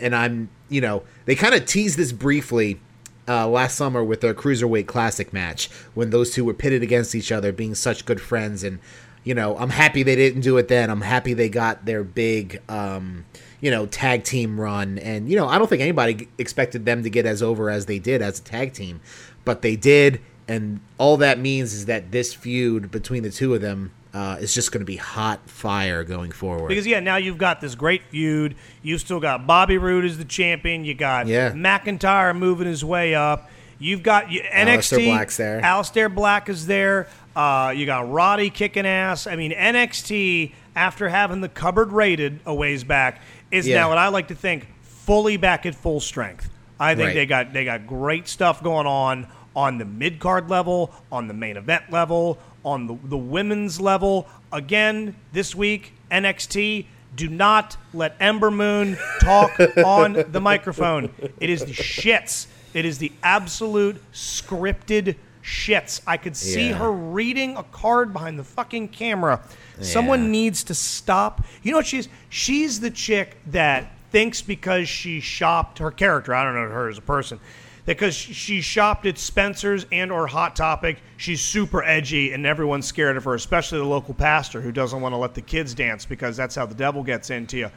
and I'm, you know, they kind of teased this briefly uh, last summer with their cruiserweight classic match when those two were pitted against each other, being such good friends. And you know, I'm happy they didn't do it then. I'm happy they got their big, um, you know, tag team run. And you know, I don't think anybody expected them to get as over as they did as a tag team, but they did. And all that means is that this feud between the two of them uh, is just going to be hot fire going forward. Because yeah, now you've got this great feud. You've still got Bobby Roode as the champion. You got Yeah. McIntyre moving his way up. You've got you, Aleister NXT. Black's there. Aleister Black is there. Uh, you got Roddy kicking ass. I mean, NXT after having the cupboard raided a ways back is Yeah. now what I like to think fully back at full strength. I think Right. they got they got great stuff going on on the mid card level, on the main event level, on the, the women's level. Again, this week, NXT. Do not let Ember Moon talk on the microphone. It is the shits. It is the absolute scripted shits. I could see Yeah. her reading a card behind the fucking camera. Someone needs to stop. You know what she's? She's the chick that thinks because she shopped her character. I don't know her as a person. Because she shopped at Spencer's and or Hot Topic, she's super edgy and everyone's scared of her, especially the local pastor who doesn't want to let the kids dance because that's how the devil gets into you.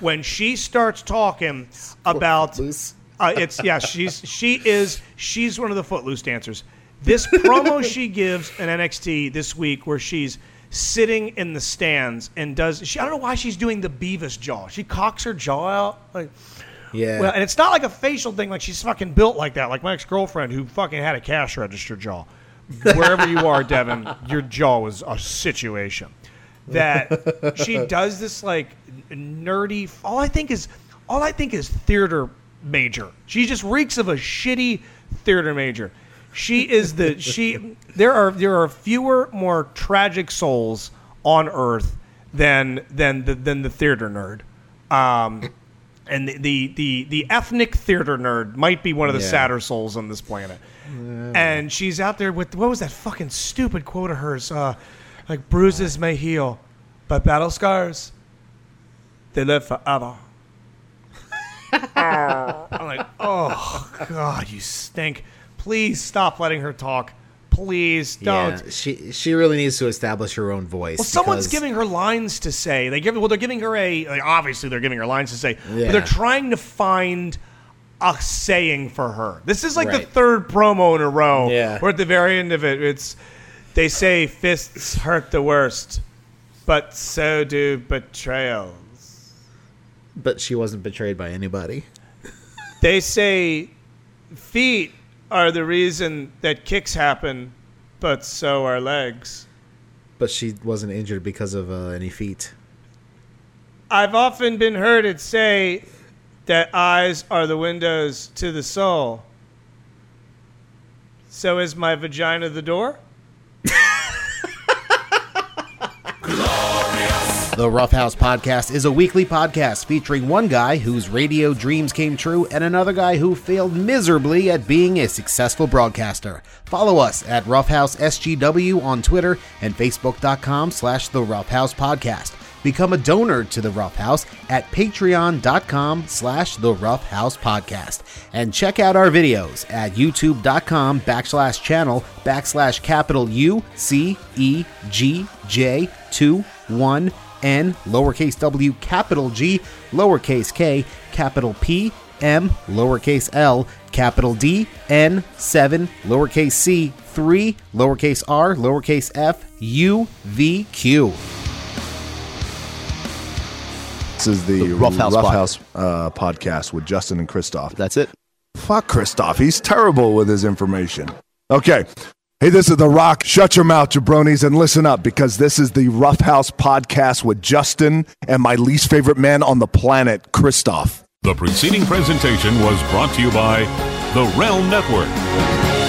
When she starts talking about. Uh, it's yeah, she's she is she's one of the footloose dancers. This promo she gives in NXT this week, where she's sitting in the stands and does she, I don't know why she's doing the Beavis jaw. She cocks her jaw out like. Yeah. Well, and it's not like a facial thing. Like she's fucking built like that. Like my ex girlfriend who fucking had a cash register jaw. Wherever you are, Devin, your jaw was a situation. That she does this like nerdy. All I think is, all I think is theater major. She just reeks of a shitty theater major. She is the she. There are there are fewer more tragic souls on earth than than the than the theater nerd. Um, and the, the the the ethnic theater nerd might be one of the Yeah. sadder souls on this planet. And she's out there with what was that fucking stupid quote of hers? Uh, like bruises may heal, but battle scars they live forever. I'm like, oh God, you stink. Please stop letting her talk. Please don't. Yeah, she she really needs to establish her own voice. Well, someone's because- giving her lines to say. They give well, they're giving her a like, obviously they're giving her lines to say, Yeah. but they're trying to find a saying for her. This is like the third promo in a row. Yeah. Where at the very end of it, it's they say fists hurt the worst, but so do betrayals. but she wasn't betrayed by anybody. They say feet are the reason that kicks happen, but so are legs. But she wasn't injured because of uh, any feet. I've often been heard it say that eyes are the windows to the soul. So is my vagina the door? The Roughhouse Podcast is a weekly podcast featuring one guy whose radio dreams came true and another guy who failed miserably at being a successful broadcaster. Follow us at Roughhouse SGW on Twitter and Facebook.com slash The Roughhouse Podcast. Become a donor to The Roughhouse at Patreon.com slash The Roughhouse Podcast. And check out our videos at YouTube.com backslash channel backslash capital U C E G J 2 1 N lowercase w capital G lowercase k capital P M lowercase l capital D N 7 lowercase c 3 lowercase r lowercase f U V Q. This is the, The Rough House House, uh, podcast with Justin and Christoph. That's it. Fuck Christoph. He's terrible with his information. Okay. Hey, this is The Rock. Shut your mouth, jabronis, and listen up because this is the Rough House podcast with Justin and my least favorite man on the planet, Christoph. The preceding presentation was brought to you by the Realm Network.